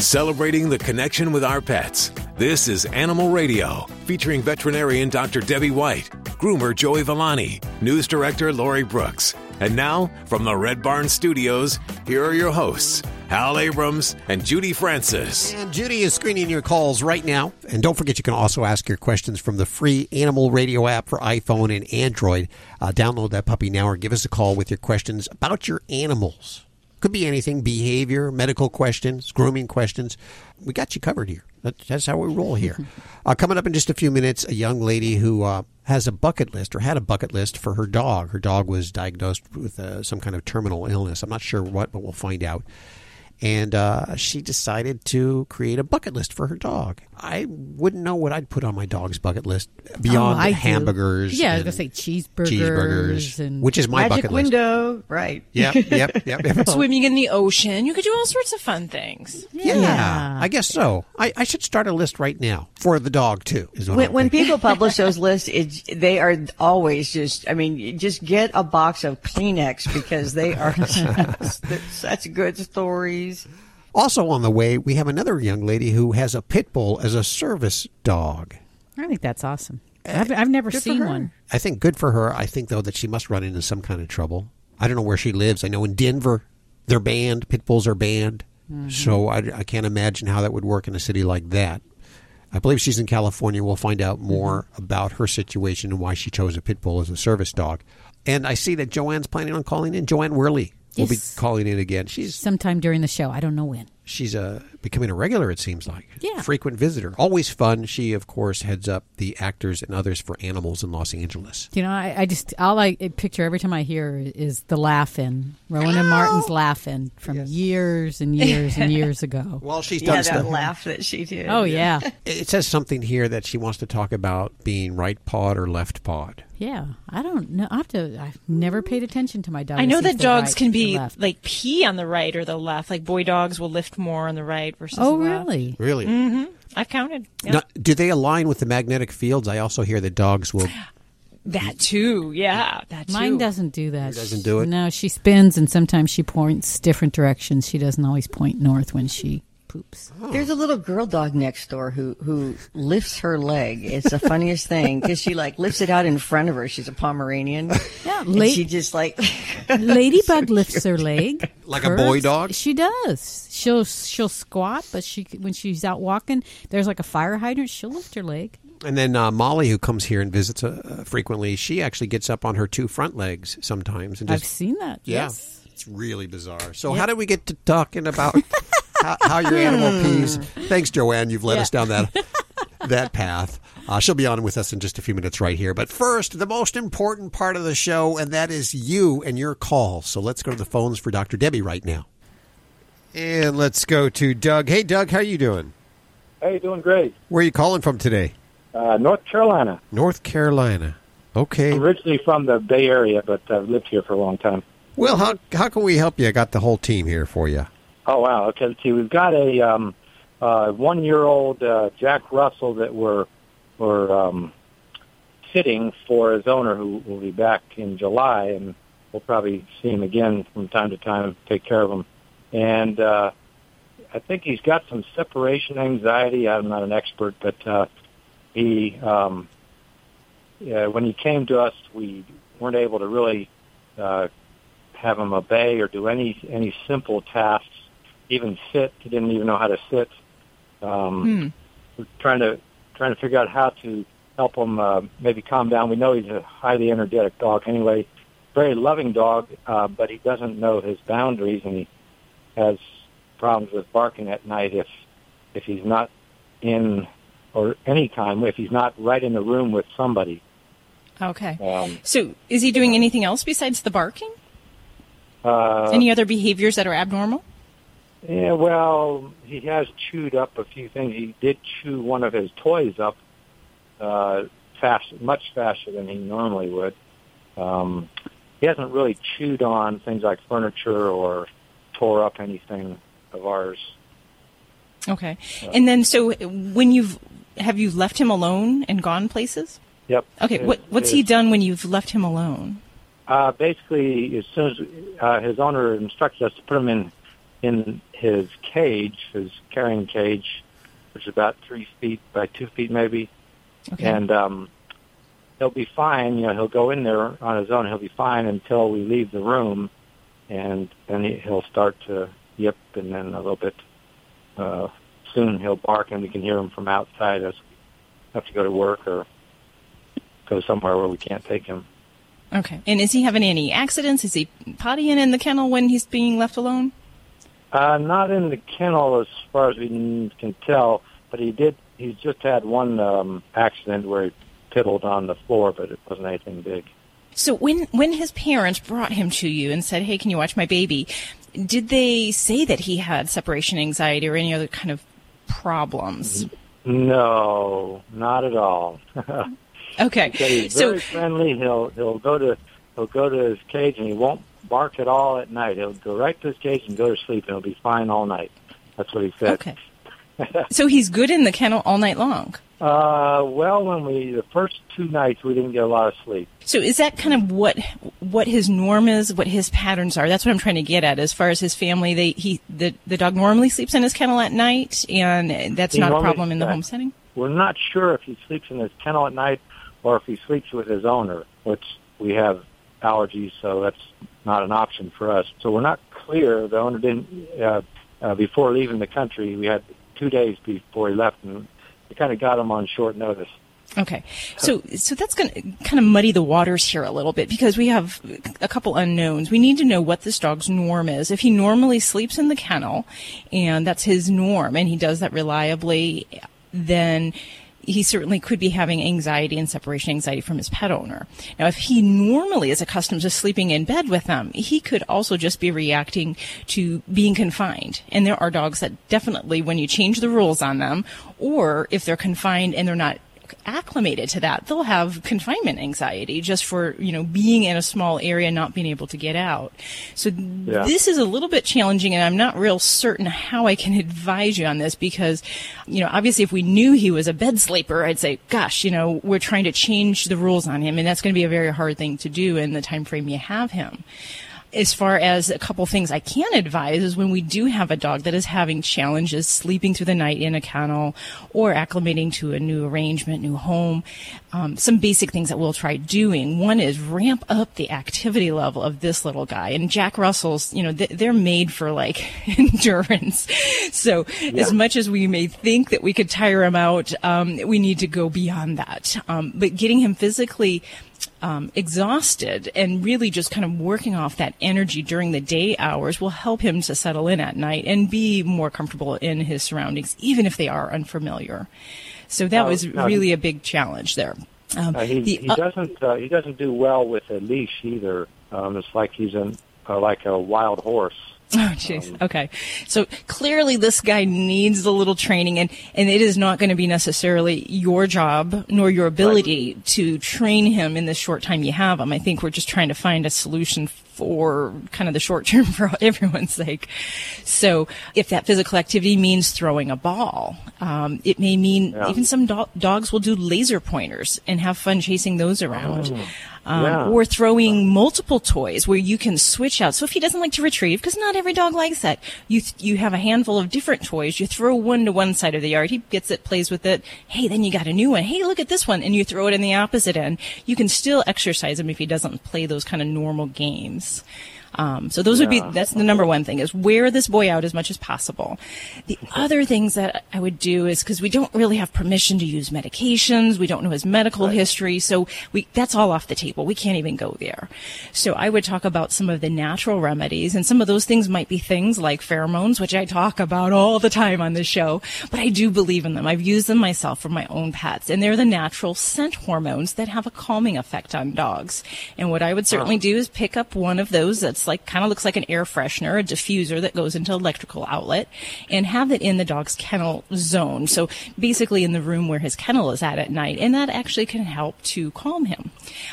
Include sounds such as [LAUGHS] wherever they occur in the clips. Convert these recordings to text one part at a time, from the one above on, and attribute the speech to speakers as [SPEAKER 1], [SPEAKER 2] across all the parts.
[SPEAKER 1] celebrating the connection with our pets. This is Animal Radio, featuring veterinarian Dr. Debbie White, groomer Joey Villani, news director Lori Brooks. And now, from the Red Barn Studios, here are your hosts, Hal Abrams and Judy Francis.
[SPEAKER 2] And Judy is screening your calls right now. And don't forget, you can also ask your questions from the free Animal Radio app for iPhone and Android. Uh, download that puppy now or give us a call with your questions about your animals. Could be anything behavior, medical questions, grooming questions. We got you covered here. That's how we roll here. [LAUGHS] uh, coming up in just a few minutes, a young lady who uh, has a bucket list or had a bucket list for her dog. Her dog was diagnosed with uh, some kind of terminal illness. I'm not sure what, but we'll find out and uh, she decided to create a bucket list for her dog. I wouldn't know what I'd put on my dog's bucket list beyond
[SPEAKER 3] Oh, I do.
[SPEAKER 2] hamburgers.
[SPEAKER 3] Yeah, I was gonna say cheeseburgers,
[SPEAKER 2] cheeseburgers,
[SPEAKER 3] and
[SPEAKER 2] which is my
[SPEAKER 4] Magic
[SPEAKER 2] bucket
[SPEAKER 4] window, right?
[SPEAKER 2] list. Yep, yep, [LAUGHS] yep. yep.
[SPEAKER 5] Swimming in the ocean. You could do all sorts of fun things.
[SPEAKER 2] yeah,
[SPEAKER 3] Yeah.
[SPEAKER 2] I guess so. I, I should start a list right now for the dog too. Is what
[SPEAKER 4] When, when people publish [LAUGHS] those lists, it, they are always just, I mean, just get a box of Kleenex because they are just, [LAUGHS] such good stories.
[SPEAKER 2] Also on the way, we have another young lady who has a pit bull as a service dog.
[SPEAKER 3] I think that's awesome. Eh, I've, I've never
[SPEAKER 2] Good
[SPEAKER 3] seen one.
[SPEAKER 2] I think good for her. I think though that she must run into some kind of trouble. I don't know where she lives. I know in Denver they're banned. Pit bulls are banned. Mm-hmm. So I, I can't imagine how that would work in a city like that. I believe she's in California. We'll find out more mm-hmm. about her situation and why she chose a pit bull as a service dog. And I see that Jo Anne's planning on calling in. Jo Anne Worley will be calling in again. She's
[SPEAKER 3] Sometime during the show, I don't know when.
[SPEAKER 2] She's uh, becoming a regular. It seems like
[SPEAKER 3] Yeah.
[SPEAKER 2] frequent visitor. Always fun. She of course heads up the actors and others for animals in Los Angeles.
[SPEAKER 3] You know, I, I just all I picture every time I hear is the Laugh-In, Rowan and Martin's [GASPS] Laugh-In from years and years and years ago. [LAUGHS]
[SPEAKER 2] Well, she's done
[SPEAKER 4] Yeah,
[SPEAKER 2] stuff.
[SPEAKER 4] that laugh that she did.
[SPEAKER 3] Oh yeah,
[SPEAKER 2] It says something here that she wants to talk about being right pawed or left pawed.
[SPEAKER 3] yeah. I don't know. I have to. I've never paid attention to my dog.
[SPEAKER 5] I know that dogs
[SPEAKER 3] right
[SPEAKER 5] can be like pee on the right or the left. Like boy dogs will lift more on the right versus
[SPEAKER 3] Oh
[SPEAKER 5] the left.
[SPEAKER 3] really?
[SPEAKER 2] Really? Mm-hmm.
[SPEAKER 5] I've counted. Yeah.
[SPEAKER 2] Now, do they align with the magnetic fields? I also hear that dogs will.
[SPEAKER 5] That too. Yeah, that too.
[SPEAKER 3] Mine doesn't do that.
[SPEAKER 2] doesn't do it?
[SPEAKER 3] No, she spins and sometimes she points different directions. She doesn't always point north when she poops.
[SPEAKER 4] There's a little girl dog next door who who lifts her leg. It's the funniest thing because she like lifts it out in front of her. She's a Pomeranian.
[SPEAKER 3] Yeah,
[SPEAKER 4] And
[SPEAKER 3] la-
[SPEAKER 4] she just like [LAUGHS]
[SPEAKER 3] Ladybug lifts her leg
[SPEAKER 2] Like a boy dog?
[SPEAKER 3] She does. She'll she'll squat, but she when she's out walking, there's like a fire hydrant. She'll lift her leg.
[SPEAKER 2] And then uh, Molly, who comes here and visits uh, frequently, she actually gets up on her two front legs sometimes. And
[SPEAKER 3] I've seen that.
[SPEAKER 2] yeah,
[SPEAKER 3] Yes.
[SPEAKER 2] it's really bizarre. So, how did we get to talking about [LAUGHS] how, how your animal pees? Thanks, Jo Anne. You've led
[SPEAKER 3] Yeah.
[SPEAKER 2] us down that [LAUGHS] that path. Uh, she'll be on with us in just a few minutes right here. But first, the most important part of the show, and that is you and your call. So let's go to the phones for Dr. Debbie right now. And let's go to Doug. Hey, Doug, how you doing?
[SPEAKER 6] Hey, doing great.
[SPEAKER 2] Where are you calling from today?
[SPEAKER 6] Uh, North Carolina.
[SPEAKER 2] North Carolina. Okay.
[SPEAKER 6] I'm originally from the Bay Area, but I've lived here for a long time.
[SPEAKER 2] Well, how how can we help you? I got the whole team here for you.
[SPEAKER 6] Oh wow. Okay. See, we've got a um, uh, one-year-old uh, Jack Russell that we're we're um, fitting for his owner, who will be back in July, and we'll probably see him again from time to time, take care of him. And uh, I think he's got some separation anxiety. I'm not an expert, but uh, he um, yeah, when he came to us, we weren't able to really uh, have him obey or do any any simple tasks, even sit. He didn't even know how to sit. Um, We're trying to trying to figure out how to help him uh, maybe calm down. We know he's a highly energetic dog anyway, very loving dog, uh, but he doesn't know his boundaries, and he has problems with barking at night if if he's not in or any time if he's not right in the room with somebody.
[SPEAKER 5] Okay.
[SPEAKER 6] Um,
[SPEAKER 5] So, is he doing anything else besides the barking?
[SPEAKER 6] uh,
[SPEAKER 5] Any other behaviors that are abnormal?
[SPEAKER 6] Yeah, well, he has chewed up a few things. He did chew one of his toys up uh, fast, much faster than he normally would. Um, he hasn't really chewed on things like furniture or tore up anything of ours.
[SPEAKER 5] Okay. And then, so when you've have you left him alone and gone places?
[SPEAKER 6] Yep.
[SPEAKER 5] Okay. What what's he done when you've left him alone?
[SPEAKER 6] Uh, basically, as soon as uh, his owner instructed us to put him in in his cage, his carrying cage, which is about three feet by two feet maybe,
[SPEAKER 5] Okay.
[SPEAKER 6] and um, he'll be fine. You know, he'll go in there on his own. He'll be fine until we leave the room, and then he, he'll start to yip, and then a little bit uh, soon he'll bark, and we can hear him from outside as we have to go to work or go somewhere where we can't take him.
[SPEAKER 5] Okay. And is he having any accidents? Is he pottying in the kennel when he's being left alone?
[SPEAKER 6] Uh, not in the kennel as far as we can tell, but he did. He's just had one um, accident where he piddled on the floor, but it wasn't anything big.
[SPEAKER 5] So when when his parents brought him to you and said, "Hey, can you watch my baby?" Did they say that he had separation anxiety or any other kind of problems?
[SPEAKER 6] No, not at all. [LAUGHS]
[SPEAKER 5] Okay.
[SPEAKER 6] He's
[SPEAKER 5] So
[SPEAKER 6] very friendly. He'll he'll go to he'll go to his cage and he won't bark at all at night. He'll go right to his cage and go to sleep and he'll be fine all night. That's what he said.
[SPEAKER 5] okay. So he's good in the kennel all night long. [LAUGHS]
[SPEAKER 6] Uh, well, when we the first two nights we didn't get a lot of sleep.
[SPEAKER 5] So is that kind of what what his norm is, what his patterns are? That's what I'm trying to get at. As far as his family, they he the the dog normally sleeps in his kennel at night, and that's
[SPEAKER 6] He
[SPEAKER 5] not a problem in the home setting.
[SPEAKER 6] We're not sure if he sleeps in his kennel at night or if he sleeps with his owner, which we have allergies, so that's not an option for us. So we're not clear. The owner didn't uh, uh, before leaving the country. We had two days before he left, and we kind of got him on short notice.
[SPEAKER 5] Okay, so so that's going to kind of muddy the waters here a little bit because we have a couple unknowns. We need to know what this dog's norm is. If he normally sleeps in the kennel, and that's his norm, and he does that reliably, then he certainly could be having anxiety and separation anxiety from his pet owner. Now, if he normally is accustomed to sleeping in bed with them, he could also just be reacting to being confined. And there are dogs that definitely, when you change the rules on them, or if they're confined and they're not acclimated to that, they'll have confinement anxiety just for, you know, being in a small area, not being able to get out. So
[SPEAKER 6] Yeah.
[SPEAKER 5] this is a little bit challenging and I'm not real certain how I can [LAUGHS] advise you on this because, you know, obviously if we knew he was a bed sleeper, I'd say, gosh, you know, we're trying to change the rules on him and that's going to be a very hard thing to do in the time frame you have him as far as a couple things I can advise is when we do have a dog that is having challenges sleeping through the night in a kennel or acclimating to a new arrangement, new home, um, some basic things that we'll try doing. One is ramp up the activity level of this little guy. And Jack Russell's, you know, th- they're made for like [LAUGHS] endurance. So as much as we may think that we could tire him out, um, we need to go beyond that. Um, but getting him physically um, exhausted and really just kind of working off that energy during the day hours will help him to settle in at night and be more comfortable in his surroundings, even if they are unfamiliar. So that was
[SPEAKER 6] now-
[SPEAKER 5] really a big challenge there. Um,
[SPEAKER 6] Uh, he
[SPEAKER 5] the
[SPEAKER 6] he doesn't uh, he doesn't do well with a leash either. Um, it's like he's an uh, like a wild horse. [LAUGHS]
[SPEAKER 5] Oh, jeez. Okay. So clearly this guy needs a little training and, and it is not going to be necessarily your job nor your ability to train him in the short time you have him. I think we're just trying to find a solution for kind of the short term [LAUGHS] for everyone's sake. So if that physical activity means throwing a ball, um, it may mean
[SPEAKER 6] Yeah.
[SPEAKER 5] even some do- dogs will do laser pointers and have fun chasing those around. Um,
[SPEAKER 6] Yeah.
[SPEAKER 5] Or throwing multiple toys where you can switch out. So if he doesn't like to retrieve, because not every dog likes that, you th- you have a handful of different toys. You throw one to one side of the yard. He gets it, plays with it. Hey, then you got a new one. Hey, look at this one, and you throw it in the opposite end. You can still exercise him if he doesn't play those kind of normal games. Yes. Um, so those would be that's the number one thing is wear this boy out as much as possible. The other things that I would do is because we don't really have permission to use medications, we don't know his medical history, so we that's all off the table. We can't even go there. So I would talk about some of the natural remedies, and some of those things might be things like pheromones, which I talk about all the time on this show. But I do believe in them. I've used them myself for my own pets, and they're the natural scent hormones that have a calming effect on dogs. And what I would certainly do is pick up one of those that's like kind of looks like an air freshener, a diffuser that goes into electrical outlet, and have it in the dog's kennel zone. So basically in the room where his kennel is at at night, and that actually can help to calm him.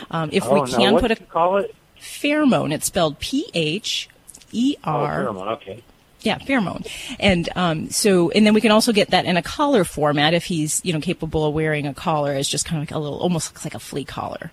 [SPEAKER 5] Um, if
[SPEAKER 6] Oh,
[SPEAKER 5] we can
[SPEAKER 6] what
[SPEAKER 5] put a
[SPEAKER 6] call it?
[SPEAKER 5] pheromone, it's spelled P H E
[SPEAKER 6] Oh, pheromone. Okay.
[SPEAKER 5] Yeah, pheromone. And um, so, and then we can also get that in a collar format if he's, you know, capable of wearing a collar as just kind of like a little, almost looks like a flea collar.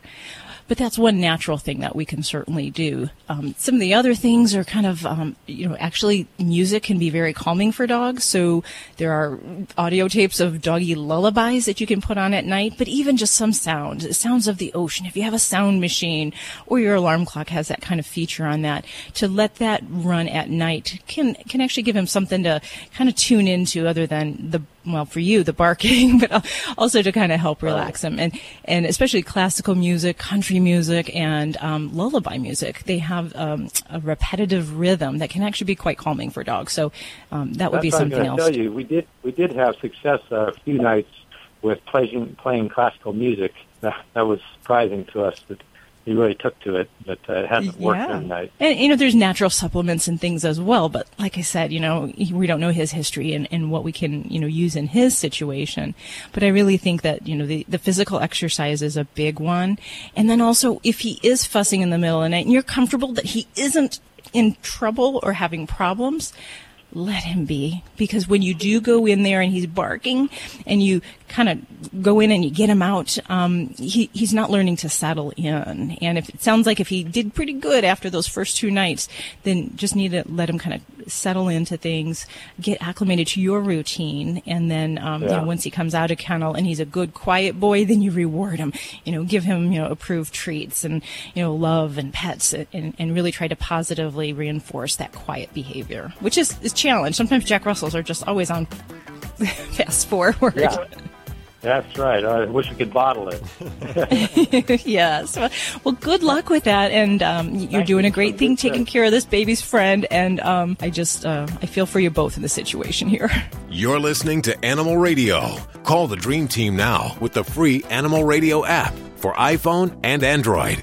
[SPEAKER 5] But that's one natural thing that we can certainly do. Um, some of the other things are kind of, um, you know, actually music can be very calming for dogs. So there are audio tapes of doggy lullabies that you can put on at night, but even just some sound, sounds of the ocean. If you have a sound machine or your alarm clock has that kind of feature on that, to let that run at night can can actually give him something to kind of tune into other than the well for you the barking [LAUGHS] but also to kind of help relax them and and especially classical music country music and um, lullaby music. They have um, a repetitive rhythm that can actually be quite calming for dogs. So um, that would
[SPEAKER 6] That's
[SPEAKER 5] be something
[SPEAKER 6] I'm
[SPEAKER 5] else.
[SPEAKER 6] tell you. We did we did have success uh, a few nights with playing playing classical music. That, that was surprising to us that he really took to it, but uh, it hasn't worked
[SPEAKER 5] Yeah.
[SPEAKER 6] night.
[SPEAKER 5] And you know, there's natural supplements and things as well. But like I said, you know, we don't know his history and, and what we can, you know, use in his situation. But I really think that you know the the physical exercise is a big one. And then also, if he is fussing in the middle of the night and you're comfortable that he isn't in trouble or having problems. Let him be because when you do go in there and he's barking and you kind of go in and you get him out, um, he, he's not learning to settle in. And if it sounds like if he did pretty good after those first two nights, then just need to let him kind of settle into things, get acclimated to your routine. And then, um, you know, once he comes out of kennel and he's a good, quiet boy, then you reward him, you know, give him, you know, approved treats and, you know, love and pets and, and really try to positively reinforce that quiet behavior, which is, is challenge. Sometimes Jack Russells are just always on [LAUGHS] fast forward.
[SPEAKER 6] Yeah. That's right. I wish we could bottle it. [LAUGHS]
[SPEAKER 5] yes. Well, well, good luck with that, and um, you're
[SPEAKER 6] Thank
[SPEAKER 5] doing
[SPEAKER 6] you.
[SPEAKER 5] a great thing, taking
[SPEAKER 6] stuff.
[SPEAKER 5] care of this baby's friend. And um, I just, uh, I feel for you both in the situation here. [LAUGHS]
[SPEAKER 1] You're listening to Animal Radio. Call the Dream Team now with the free Animal Radio app for iPhone and Android.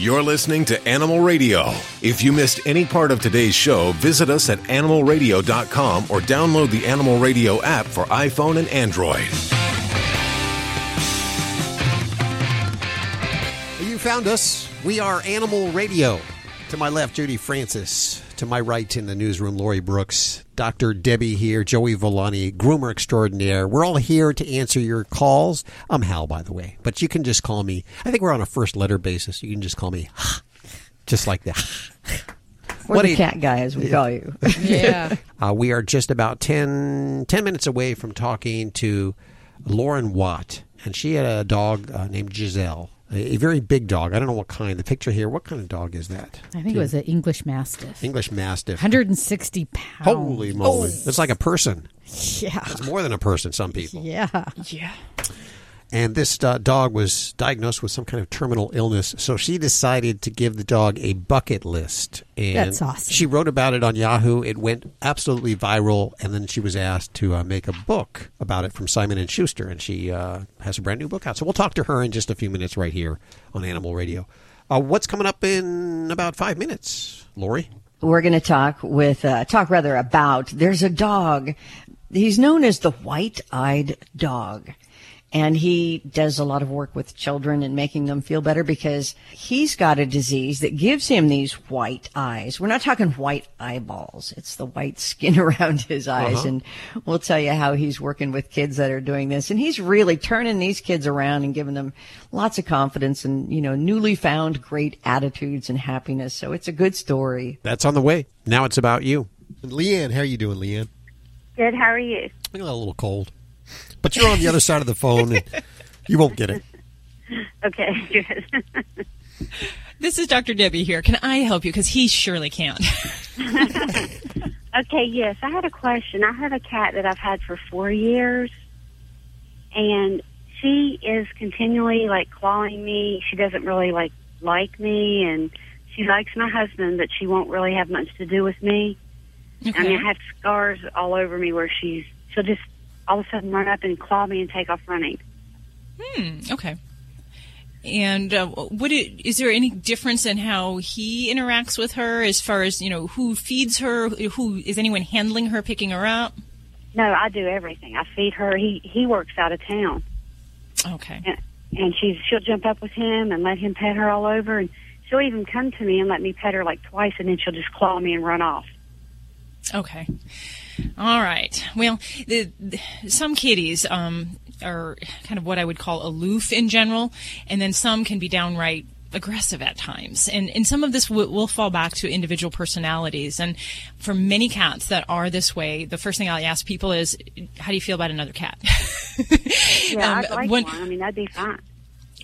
[SPEAKER 1] You're listening to Animal Radio. If you missed any part of today's show, visit us at animalradio.com or download the Animal Radio app for iPhone and Android.
[SPEAKER 2] You found us. We are Animal Radio. To my left, Judy Francis. To my right, in the newsroom, Lori Brooks. Dr. Debbie here, Joey Villani, groomer extraordinaire. We're all here to answer your calls. I'm Hal, by the way, but you can just call me. I think we're on a first letter basis. You can just call me, [LAUGHS] just like that.
[SPEAKER 4] Or
[SPEAKER 2] What
[SPEAKER 4] the
[SPEAKER 2] you-
[SPEAKER 4] cat guy, as we call you. [LAUGHS]
[SPEAKER 3] Yeah. [LAUGHS]
[SPEAKER 2] Uh, we are just about 10, 10 minutes away from talking to Lauren Watt, and she had a dog uh, named Gizelle, a, a very big dog. I don't know what kind. The picture here, what kind of dog is that?
[SPEAKER 3] I think it was an English Mastiff.
[SPEAKER 2] English Mastiff.
[SPEAKER 3] 160 pounds.
[SPEAKER 2] Holy moly. It's like a person.
[SPEAKER 3] Yeah.
[SPEAKER 2] It's more than a person, some people.
[SPEAKER 3] Yeah.
[SPEAKER 5] Yeah.
[SPEAKER 2] And this uh, dog was diagnosed with some kind of terminal illness, so she decided to give the dog a bucket list. And
[SPEAKER 3] That's awesome.
[SPEAKER 2] She wrote about it on Yahoo. It went absolutely viral, and then she was asked to uh, make a book about it from Simon and Schuster, and she uh, has a brand new book out. So we'll talk to her in just a few minutes right here on Animal Radio. Uh, what's coming up in about five minutes, Lori?
[SPEAKER 4] We're going to talk with, uh, talk rather about, there's a dog. He's known as the white-eyed dog. And he does a lot of work with children and making them feel better because he's got a disease that gives him these white eyes. We're not talking white eyeballs. It's the white [LAUGHS] skin around his eyes. Uh-huh. And we'll tell you how he's working with kids that are doing this. And he's really turning these kids around and giving them lots of confidence and, you know, newly found great attitudes and happiness. So it's a good story.
[SPEAKER 2] That's on the way. Now it's about you.
[SPEAKER 7] And Leanne, how are you doing, Leanne?
[SPEAKER 8] Good. How are you?
[SPEAKER 2] I'm a little cold, but you're on the other side of the phone, and you won't get it.
[SPEAKER 8] Okay. Good.
[SPEAKER 5] This is Dr. Debbie here. Can I help you? Because he surely can't. [LAUGHS]
[SPEAKER 8] okay. Yes, I had a question. I have a cat that I've had for four years, and she is continually like clawing me. She doesn't really like like me, and she likes my husband, but she won't really have much to do with me. I mean, I have scars all over me where she's she'll just all of a sudden run up and claw me and take off running.
[SPEAKER 5] Hmm. Okay. And uh, what it, is there any difference in how he interacts with her as far as you know who feeds her? Who is anyone handling her, picking her up?
[SPEAKER 8] No, I do everything. I feed her. He he works out of town,
[SPEAKER 5] Okay.
[SPEAKER 8] and, and she's she'll jump up with him and let him pet her all over, and she'll even come to me and let me pet her like twice, and then she'll just claw me and run off.
[SPEAKER 5] Okay. All right. Well, the, the, some kitties um, are kind of what I would call aloof in general, and then some can be downright aggressive at times. And, and some of this will, will fall back to individual personalities. And for many cats that are this way, the first thing I ask people is, how do you feel about another cat? [LAUGHS]
[SPEAKER 8] Yeah,
[SPEAKER 5] Um,
[SPEAKER 8] I'd like
[SPEAKER 5] one-
[SPEAKER 8] one. I mean, that'd be fine.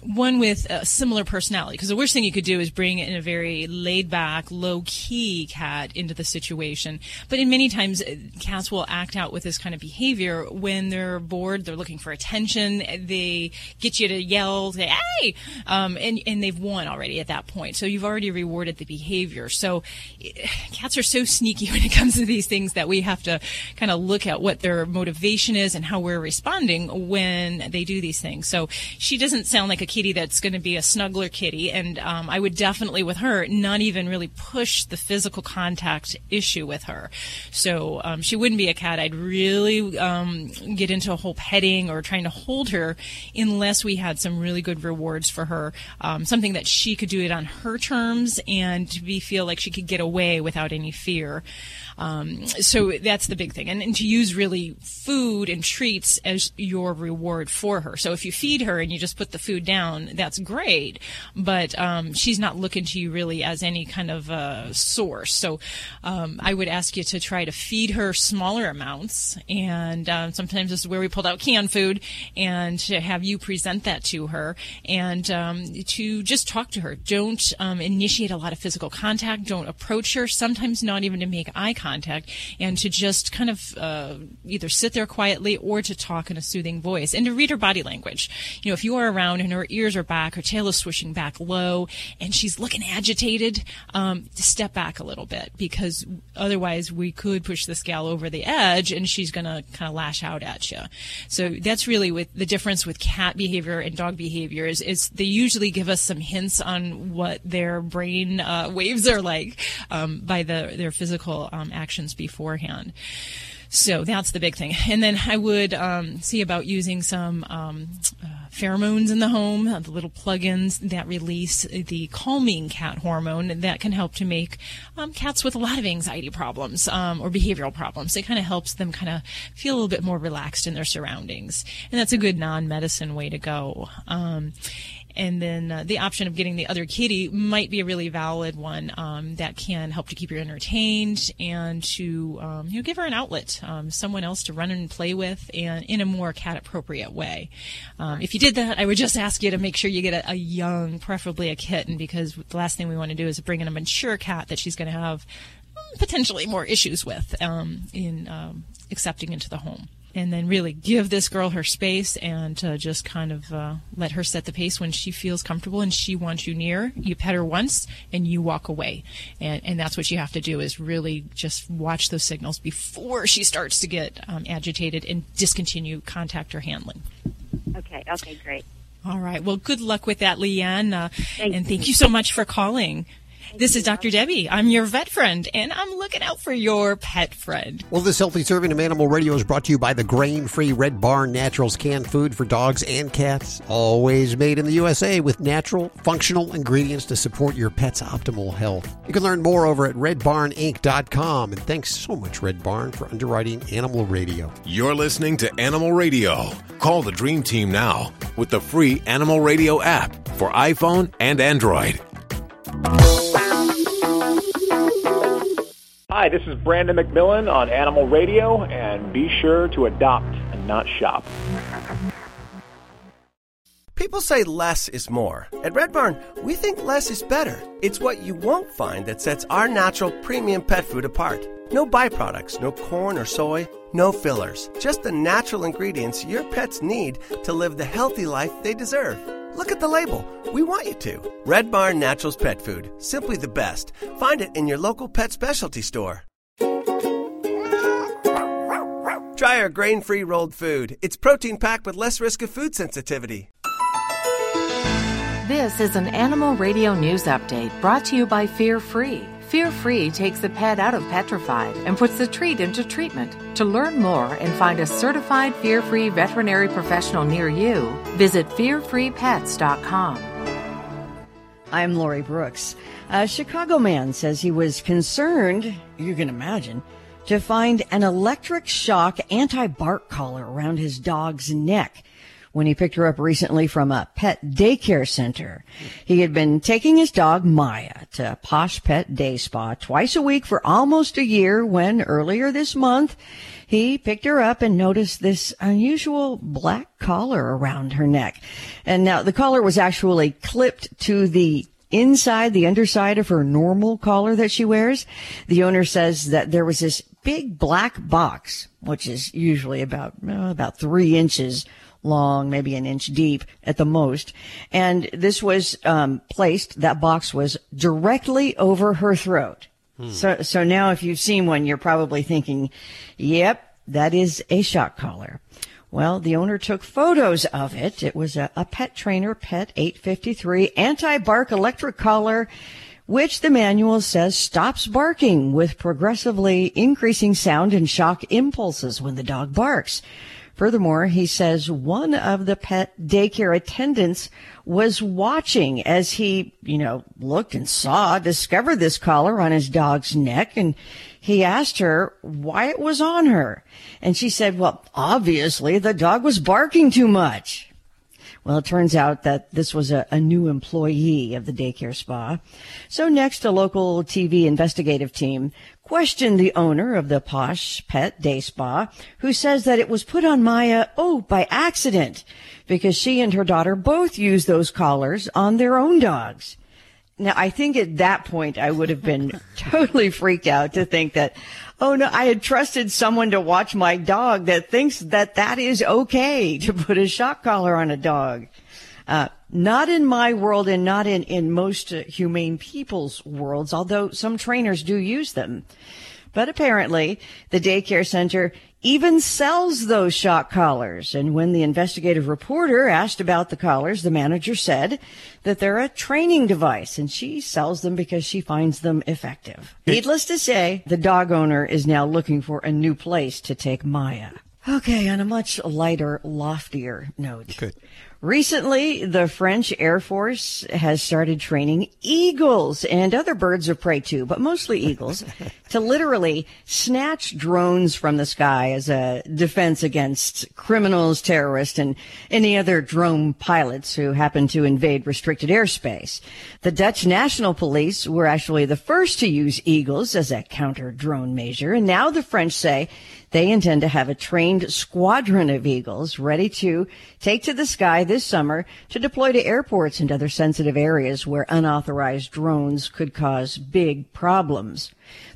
[SPEAKER 5] One with a similar personality. Because the worst thing you could do is bring in a very laid back, low key cat into the situation. But in many times, uh, cats will act out with this kind of behavior when they're bored, they're looking for attention, they get you to yell, say, hey! Um, and, and they've won already at that point. So you've already rewarded the behavior. So eh, cats are so sneaky [LAUGHS] when it comes to these things that we have to kind of look at what their motivation is and how we're responding when they do these things. So she doesn't sound like a kitty that's going to be a snuggler kitty, and um, I would definitely with her not even really push the physical contact issue with her. So um, she wouldn't be a cat I'd really um, get into a whole petting or trying to hold her unless we had some really good rewards for her, um, something that she could do it on her terms and be feel like she could get away without any fear. Um, so that's the big thing, and, and to use really food and treats as your reward for her. So if you feed her and you just put the food down, that's great, but um, she's not looking to you really as any kind of source. So um, I would ask you to try to feed her smaller amounts, and um, sometimes this is where we pulled out canned food, and to have you present that to her, and um, to just talk to her. Don't um, initiate a lot of physical contact. Don't approach her. Sometimes not even to make eye contact, and to just kind of uh, either sit there quietly or to talk in a soothing voice, and to read her body language. You know, if you are around and her ears are back, her tail is swishing back low, and she's looking agitated, um, step back a little bit because otherwise we could push this gal over the edge, and she's going to kind of lash out at you. So that's really with the difference with cat behavior and dog behavior is, is they usually give us some hints on what their brain uh, waves are like um, by the their physical um, actions beforehand. So that's the big thing. And then I would um, see about using some um, uh, pheromones in the home, the little plugins that release the calming cat hormone that can help to make um, cats with a lot of anxiety problems um, or behavioral problems. It kind of helps them kind of feel a little bit more relaxed in their surroundings. And that's a good non medicine way to go. And then uh, the option of getting the other kitty might be a really valid one um, that can help to keep her entertained and to um, you know give her an outlet, um, someone else to run and play with, and in a more cat appropriate way. Um, if you did that, I would just ask you to make sure you get a, a young, preferably a kitten, because the last thing we want to do is bring in a mature cat that she's going to have mm, potentially more issues with um, in um, accepting into the home and then really give this girl her space and uh, just kind of uh, let her set the pace when she feels comfortable and she wants you near. You pet her once and you walk away, and and that's what you have to do is really just watch those signals before she starts to get um, agitated and discontinue contact or handling.
[SPEAKER 8] Okay. Okay. Great.
[SPEAKER 5] All right. Well, good luck with that, Leanne, uh, and thank you so much for calling. This is Dr. Debbie. I'm your vet friend, and I'm looking out for your pet friend.
[SPEAKER 2] Well, this healthy serving of Animal Radio is brought to you by the grain-free Red Barn Naturals canned food for dogs and cats. Always made in the USA with natural, functional ingredients to support your pet's optimal health. You can learn more over at redbarninc.com. And thanks so much, Red Barn, for underwriting Animal Radio.
[SPEAKER 1] You're listening to Animal Radio. Call the Dream Team now with the free Animal Radio app for iPhone and Android.
[SPEAKER 9] Hi, this is Brandon McMillan on Animal Radio, and be sure to adopt and not shop.
[SPEAKER 10] People say less is more. At Red Barn, we think less is better. It's what you won't find that sets our natural premium pet food apart. No byproducts, no corn or soy, no fillers. Just the natural ingredients your pets need to live the healthy life they deserve. Look at the label. We want you to. Red Barn Naturals Pet Food. Simply the best. Find it in your local pet specialty store. Try our grain free rolled food. It's protein packed with less risk of food sensitivity.
[SPEAKER 11] This is an Animal Radio News Update brought to you by Fear Free. Fear Free takes the pet out of petrified and puts the treat into treatment. To learn more and find a certified Fear Free veterinary professional near you, visit fearfreepets.com.
[SPEAKER 4] I'm Lori Brooks. A Chicago man says he was concerned, you can imagine, to find an electric shock anti bark collar around his dog's neck when he picked her up recently from a pet daycare center. He had been taking his dog Maya to Posh Pet Day Spa twice a week for almost a year when earlier this month he picked her up and noticed this unusual black collar around her neck. And now the collar was actually clipped to the inside the underside of her normal collar that she wears. The owner says that there was this big black box, which is usually about, uh, about three inches long, maybe an inch deep at the most. And this was um, placed, that box was directly over her throat. Hmm. So, so now if you've seen one, you're probably thinking, yep, that is a shock collar. Well, the owner took photos of it. It was a, a pet trainer, Pet 853, anti-bark electric collar, which the manual says stops barking with progressively increasing sound and shock impulses when the dog barks. Furthermore, he says one of the pet daycare attendants was watching as he, you know, looked and saw, discovered this collar on his dog's neck and he asked her why it was on her. And she said, well, obviously the dog was barking too much. Well, it turns out that this was a, a, new employee of the daycare spa. So next, a local TV investigative team questioned the owner of the posh pet day spa, who says that it was put on Maya, oh, by accident, because she and her daughter both use those collars on their own dogs. Now, I think at that point I would have been [LAUGHS] totally freaked out to think that, oh no, I had trusted someone to watch my dog that thinks that that is okay to put a shock collar on a dog. Uh, not in my world and not in, in most uh, humane people's worlds, although some trainers do use them. But apparently, the daycare center even sells those shock collars. And when the investigative reporter asked about the collars, the manager said that they're a training device and she sells them because she finds them effective. Needless to say, the dog owner is now looking for a new place to take Maya. Okay, on a much lighter, loftier note.
[SPEAKER 2] Good.
[SPEAKER 4] Recently, the French Air Force has started training eagles and other birds of prey too, but mostly eagles, [LAUGHS] to literally snatch drones from the sky as a defense against criminals, terrorists, and any other drone pilots who happen to invade restricted airspace. The Dutch National Police were actually the first to use eagles as a counter drone measure, and now the French say they intend to have a trained squadron of eagles ready to take to the sky this summer to deploy to airports and other sensitive areas where unauthorized drones could cause big problems.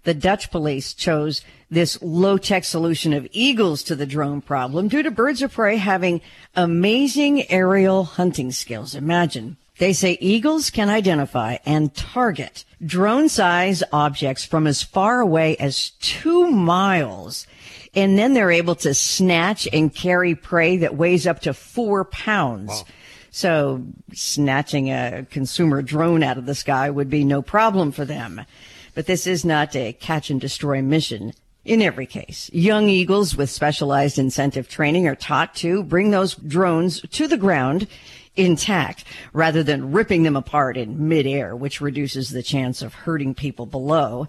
[SPEAKER 4] The Dutch police chose this low-tech solution of eagles to the drone problem due to birds of prey having amazing aerial hunting skills. Imagine. They say eagles can identify and target drone size objects from as far away as two miles and then they're able to snatch and carry prey that weighs up to four pounds. Wow. So snatching a consumer drone out of the sky would be no problem for them. But this is not a catch and destroy mission. In every case, young eagles with specialized incentive training are taught to bring those drones to the ground intact rather than ripping them apart in midair, which reduces the chance of hurting people below.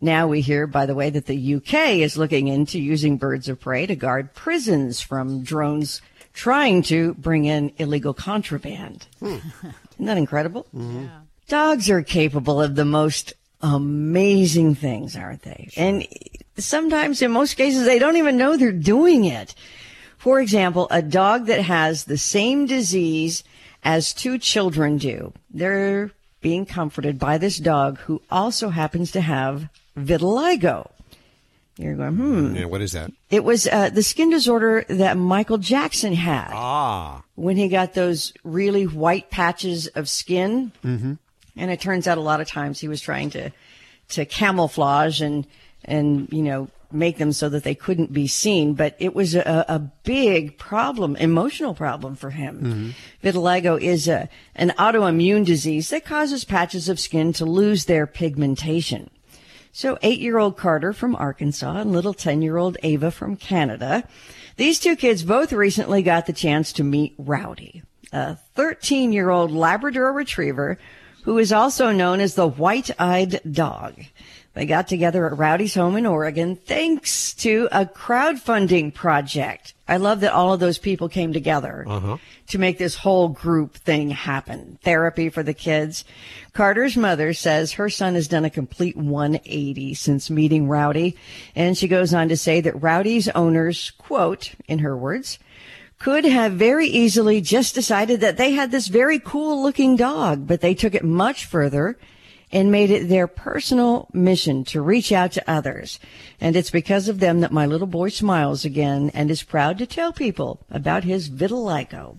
[SPEAKER 4] Now we hear, by the way, that the UK is looking into using birds of prey to guard prisons from drones trying to bring in illegal contraband. Hmm. Isn't that incredible? Mm-hmm. Yeah. Dogs are capable of the most amazing things, aren't they? Sure. And sometimes, in most cases, they don't even know they're doing it. For example, a dog that has the same disease as two children do. They're being comforted by this dog who also happens to have vitiligo. You're going, hmm.
[SPEAKER 2] Yeah, what is that?
[SPEAKER 4] It was uh, the skin disorder that Michael Jackson had.
[SPEAKER 2] Ah.
[SPEAKER 4] When he got those really white patches of skin.
[SPEAKER 2] Mm-hmm.
[SPEAKER 4] And it turns out a lot of times he was trying to, to camouflage and, and, you know, make them so that they couldn't be seen, but it was a, a big problem, emotional problem for him. Mm-hmm. Vitiligo is a, an autoimmune disease that causes patches of skin to lose their pigmentation. So eight year old Carter from Arkansas and little 10 year old Ava from Canada. These two kids both recently got the chance to meet Rowdy, a 13 year old Labrador retriever who is also known as the white eyed dog. They got together at Rowdy's home in Oregon thanks to a crowdfunding project. I love that all of those people came together
[SPEAKER 2] Uh-huh.
[SPEAKER 4] to make this whole group thing happen. Therapy for the kids. Carter's mother says her son has done a complete 180 since meeting Rowdy. And she goes on to say that Rowdy's owners, quote, in her words, could have very easily just decided that they had this very cool looking dog, but they took it much further and made it their personal mission to reach out to others. And it's because of them that my little boy smiles again and is proud to tell people about his vitiligo,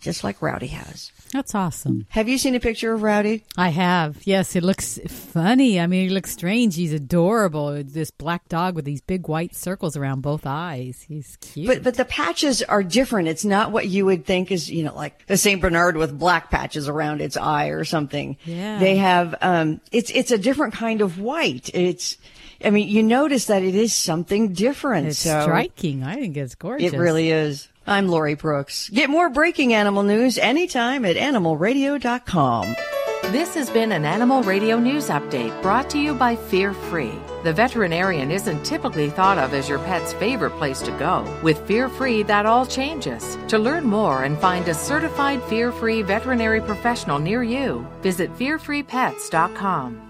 [SPEAKER 4] just like Rowdy has.
[SPEAKER 3] That's awesome.
[SPEAKER 4] Have you seen a picture of Rowdy?
[SPEAKER 3] I have. Yes, it looks funny. I mean, he looks strange. He's adorable. This black dog with these big white circles around both eyes. He's cute.
[SPEAKER 4] But but the patches are different. It's not what you would think is you know like a Saint Bernard with black patches around its eye or something.
[SPEAKER 3] Yeah.
[SPEAKER 4] They have um Um, it's it's a different kind of white. It's I mean you notice that it is something different.
[SPEAKER 3] it's
[SPEAKER 4] so
[SPEAKER 3] striking. I think it's gorgeous.
[SPEAKER 4] It really is. I'm Lori Brooks. Get more breaking animal news anytime at animalradio.com.
[SPEAKER 11] This has been an Animal Radio News Update brought to you by Fear Free. The veterinarian isn't typically thought of as your pet's favorite place to go. With Fear Free, that all changes. To learn more and find a certified Fear Free veterinary professional near you, visit fearfreepets.com.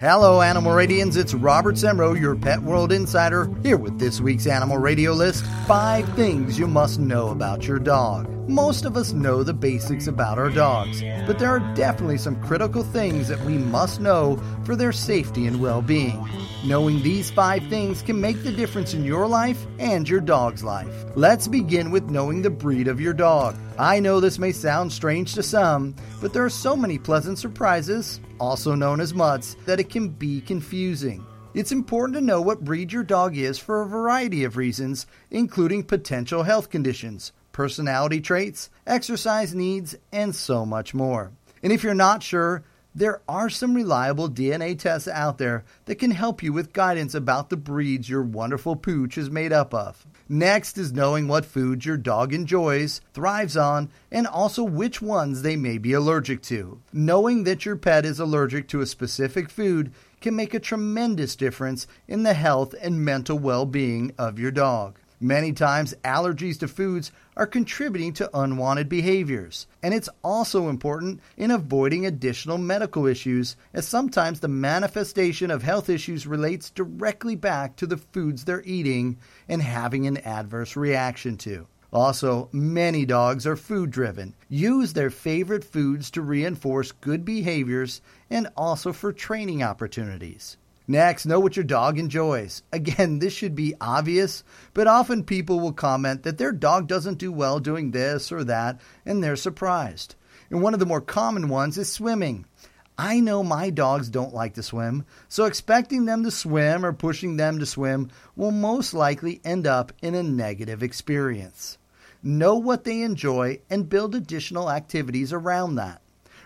[SPEAKER 12] Hello, Animal Radians. It's Robert Semrow, your Pet World Insider, here with this week's Animal Radio list five things you must know about your dog. Most of us know the basics about our dogs, but there are definitely some critical things that we must know for their safety and well being. Knowing these five things can make the difference in your life and your dog's life. Let's begin with knowing the breed of your dog. I know this may sound strange to some, but there are so many pleasant surprises, also known as mutts, that it can be confusing. It's important to know what breed your dog is for a variety of reasons, including potential health conditions, personality traits, exercise needs, and so much more. And if you're not sure, there are some reliable DNA tests out there that can help you with guidance about the breeds your wonderful pooch is made up of. Next is knowing what foods your dog enjoys, thrives on, and also which ones they may be allergic to. Knowing that your pet is allergic to a specific food can make a tremendous difference in the health and mental well being of your dog. Many times, allergies to foods are contributing to unwanted behaviors. And it's also important in avoiding additional medical issues, as sometimes the manifestation of health issues relates directly back to the foods they're eating and having an adverse reaction to. Also, many dogs are food driven, use their favorite foods to reinforce good behaviors and also for training opportunities. Next, know what your dog enjoys. [LAUGHS] Again, this should be obvious, but often people will comment that their dog doesn't do well doing this or that, and they're surprised. And one of the more common ones is swimming. I know my dogs don't like to swim, so expecting them to swim or pushing them to swim will most likely end up in a negative experience. Know what they enjoy and build additional activities around that.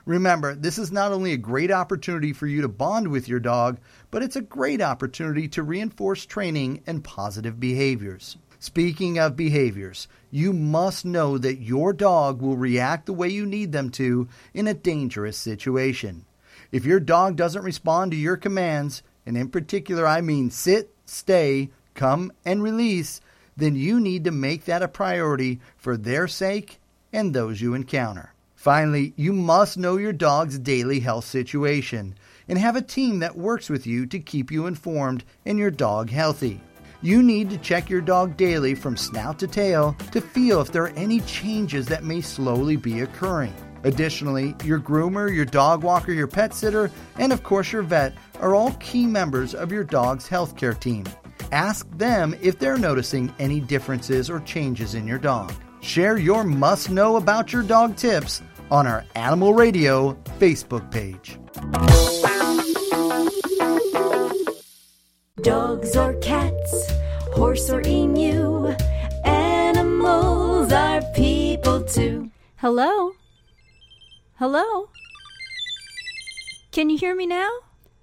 [SPEAKER 12] Remember, this is not only a great opportunity for you to bond with your dog, but it's a great opportunity to reinforce training and positive behaviors. Speaking of behaviors, you must know that your dog will react the way you need them to in a dangerous situation. If your dog doesn't respond to your commands, and in particular I mean sit, stay, come, and release, then you need to make that a priority for their sake and those you encounter. Finally, you must know your dog's daily health situation and have a team that works with you to keep you informed and your dog healthy. You need to check your dog daily from snout to tail to feel if there are any changes that may slowly be occurring. Additionally, your groomer, your dog walker, your pet sitter, and of course your vet are all key members of your dog's healthcare team. Ask them if they're noticing any differences or changes in your dog. Share your must know about your dog tips on our Animal Radio Facebook page.
[SPEAKER 13] dogs or cats, horse or emu. Animals are people too.
[SPEAKER 14] Hello? Hello? Can you hear me now?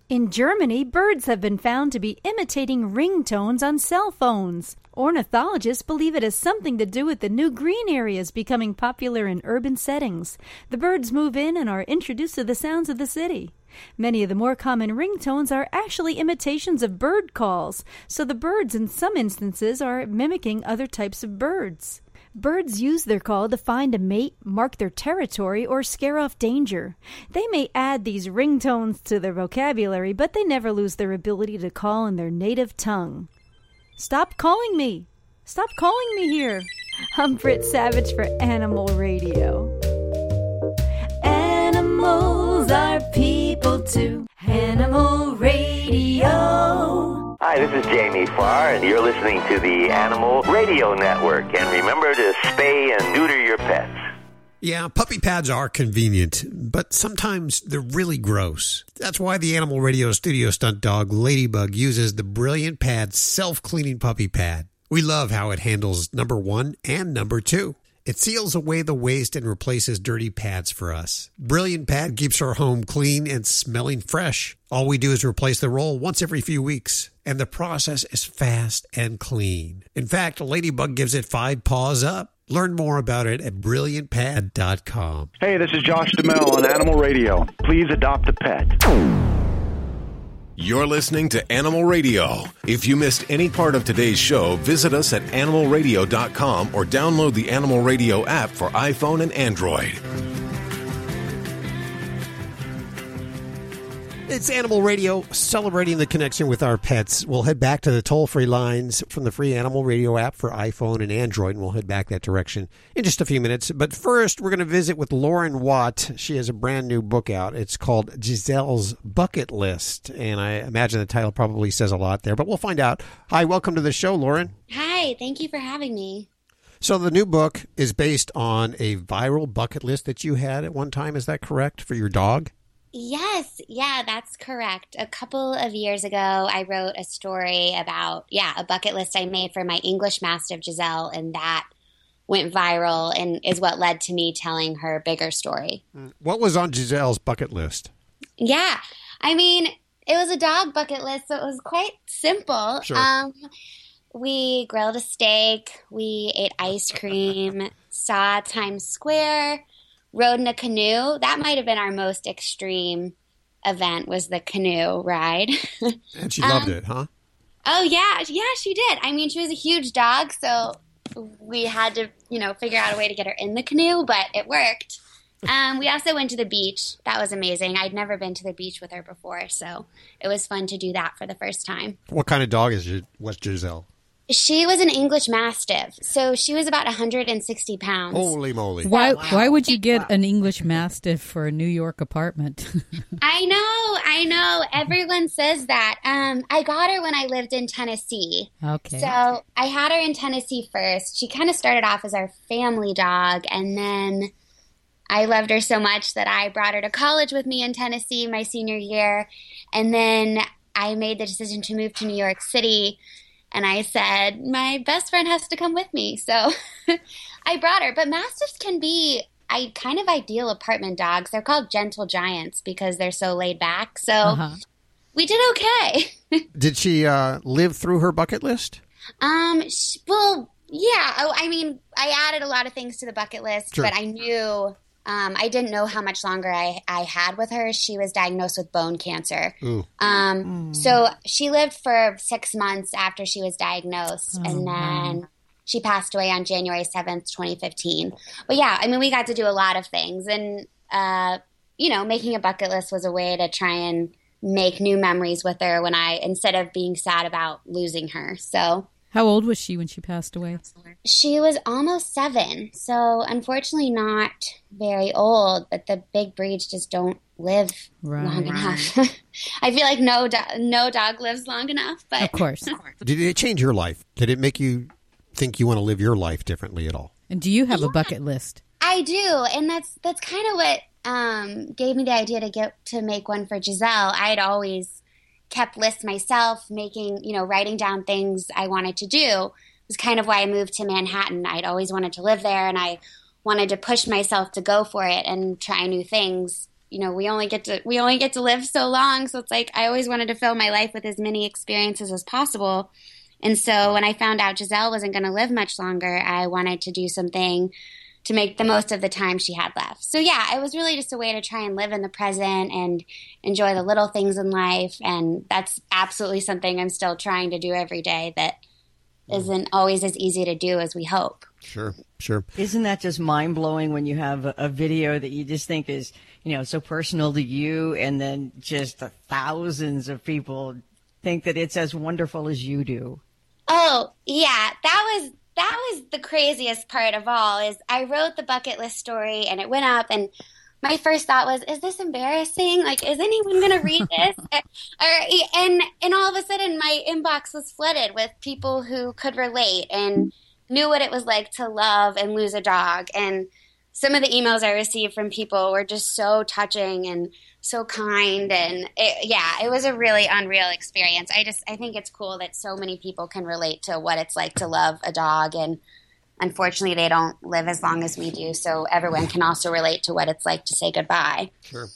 [SPEAKER 14] In Germany, birds have been found to be imitating ringtones on cell phones. Ornithologists believe it has something to do with the new green areas becoming popular in urban settings. The birds move in and are introduced to the sounds of the city. Many of the more common ringtones are actually imitations of bird calls, so the birds in some instances are mimicking other types of birds. Birds use their call to find a mate, mark their territory, or scare off danger. They may add these ringtones to their vocabulary, but they never lose their ability to call in their native tongue. Stop calling me! Stop calling me here! I'm Britt Savage for Animal Radio.
[SPEAKER 13] Animals are people too. Animal Radio.
[SPEAKER 15] Hi, this is Jamie Farr, and you're listening to the Animal Radio Network. And remember to spay and neuter your pets.
[SPEAKER 2] Yeah, puppy pads are convenient, but sometimes they're really gross. That's why the Animal Radio studio stunt dog Ladybug uses the Brilliant Pad self cleaning puppy pad. We love how it handles number one and number two. It seals away the waste and replaces dirty pads for us. Brilliant Pad keeps our home clean and smelling fresh. All we do is replace the roll once every few weeks, and the process is fast and clean. In fact, Ladybug gives it five paws up. Learn more about it at brilliantpad.com.
[SPEAKER 9] Hey, this is Josh Duhamel on Animal Radio. Please adopt a pet.
[SPEAKER 1] You're listening to Animal Radio. If you missed any part of today's show, visit us at animalradio.com or download the Animal Radio app for iPhone and Android.
[SPEAKER 2] It's Animal Radio celebrating the connection with our pets. We'll head back to the toll free lines from the free Animal Radio app for iPhone and Android, and we'll head back that direction in just a few minutes. But first, we're going to visit with Lauren Watt. She has a brand new book out. It's called Gizelle's Bucket List, and I imagine the title probably says a lot there, but we'll find out. Hi, welcome to the show, Lauren.
[SPEAKER 16] Hi, thank you for having me.
[SPEAKER 2] So, the new book is based on a viral bucket list that you had at one time. Is that correct for your dog?
[SPEAKER 16] Yes, yeah, that's correct. A couple of years ago, I wrote a story about, yeah, a bucket list I made for my English Mastiff Gizelle, and that went viral and is what led to me telling her bigger story.
[SPEAKER 2] What was on Gizelle's bucket list?
[SPEAKER 16] Yeah, I mean, it was a dog bucket list, so it was quite simple.
[SPEAKER 2] Sure.
[SPEAKER 16] Um, we grilled a steak, we ate ice cream, saw Times Square, rode in a canoe. That might have been our most extreme event was the canoe ride. [LAUGHS]
[SPEAKER 2] And she loved
[SPEAKER 16] Um,
[SPEAKER 2] it, huh?
[SPEAKER 16] Oh yeah, yeah, she did. I mean, she was a huge dog, so we had to, you know, figure out a way to get her in the canoe, but it worked. [LAUGHS] Um, we also went to the beach. That was amazing. I'd never been to the beach with her before, so it was fun to do that for the first time.
[SPEAKER 2] What kind of dog is was Gizelle?
[SPEAKER 16] She was an English Mastiff, so she was about 160 pounds.
[SPEAKER 2] Holy moly!
[SPEAKER 3] Why? Why would you get an English Mastiff for a New York apartment? [LAUGHS]
[SPEAKER 16] I know, I know. Everyone says that. Um, I got her when I lived in Tennessee.
[SPEAKER 3] Okay.
[SPEAKER 16] So I had her in Tennessee first. She kind of started off as our family dog, and then I loved her so much that I brought her to college with me in Tennessee my senior year. And then I made the decision to move to New York City. And I said, my best friend has to come with me. So [LAUGHS] I brought her. But Mastiffs can be I kind of ideal apartment dogs. They're called gentle giants because they're so laid back. So
[SPEAKER 2] Uh-huh.
[SPEAKER 16] we did okay. [LAUGHS]
[SPEAKER 2] Did she uh, live through her bucket list?
[SPEAKER 16] Um, sh- well, yeah. Oh, I mean, I added a lot of things to the bucket list,
[SPEAKER 2] Sure.
[SPEAKER 16] but I knew um, I didn't know how much longer I, I had with her. She was diagnosed with bone cancer.
[SPEAKER 2] Ooh.
[SPEAKER 16] Um, so she lived for six months after she was diagnosed, and then she passed away on January seventh, twenty fifteen. But yeah, I mean, we got to do a lot of things, and uh, you know, making a bucket list was a way to try and make new memories with her when I instead of being sad about losing her. So
[SPEAKER 3] How old was she when she passed away?
[SPEAKER 16] she was almost seven, so unfortunately not very old. But the big breeds just don't live long enough. [LAUGHS] I feel like no do- no dog lives long enough. But
[SPEAKER 3] Of course. [LAUGHS]
[SPEAKER 2] Did it change your life? Did it make you think you want to live your life differently at all?
[SPEAKER 3] And do you have a bucket list?
[SPEAKER 16] I do, and that's that's kind of what um, gave me the idea to get to make one for Gizelle. I had always kept lists myself, making, you know, writing down things I wanted to do was kind of why I moved to Manhattan. I'd always wanted to live there and I wanted to push myself to go for it and try new things. You know, we only get to we only get to live so long, so it's like I always wanted to fill my life with as many experiences as possible. And so when I found out Gizelle wasn't going to live much longer, I wanted to do something to make the most of the time she had left. So yeah, it was really just a way to try and live in the present and enjoy the little things in life and that's absolutely something I'm still trying to do every day that mm. isn't always as easy to do as we hope.
[SPEAKER 2] Sure, sure.
[SPEAKER 4] Isn't that just mind blowing when you have a, a video that you just think is, you know, so personal to you and then just the thousands of people think that it's as wonderful as you do?
[SPEAKER 16] Oh, yeah, that was that was the craziest part of all is I wrote the bucket list story and it went up and my first thought was, is this embarrassing? Like, is anyone going to read [LAUGHS] this? and, and all of a sudden my inbox was flooded with people who could relate and knew what it was like to love and lose a dog. And some of the emails I received from people were just so touching and so kind and it, yeah it was a really unreal experience i just i think it's cool that so many people can relate to what it's like to love a dog and unfortunately they don't live as long as we do so everyone can also relate to what it's like to say goodbye
[SPEAKER 2] Sure.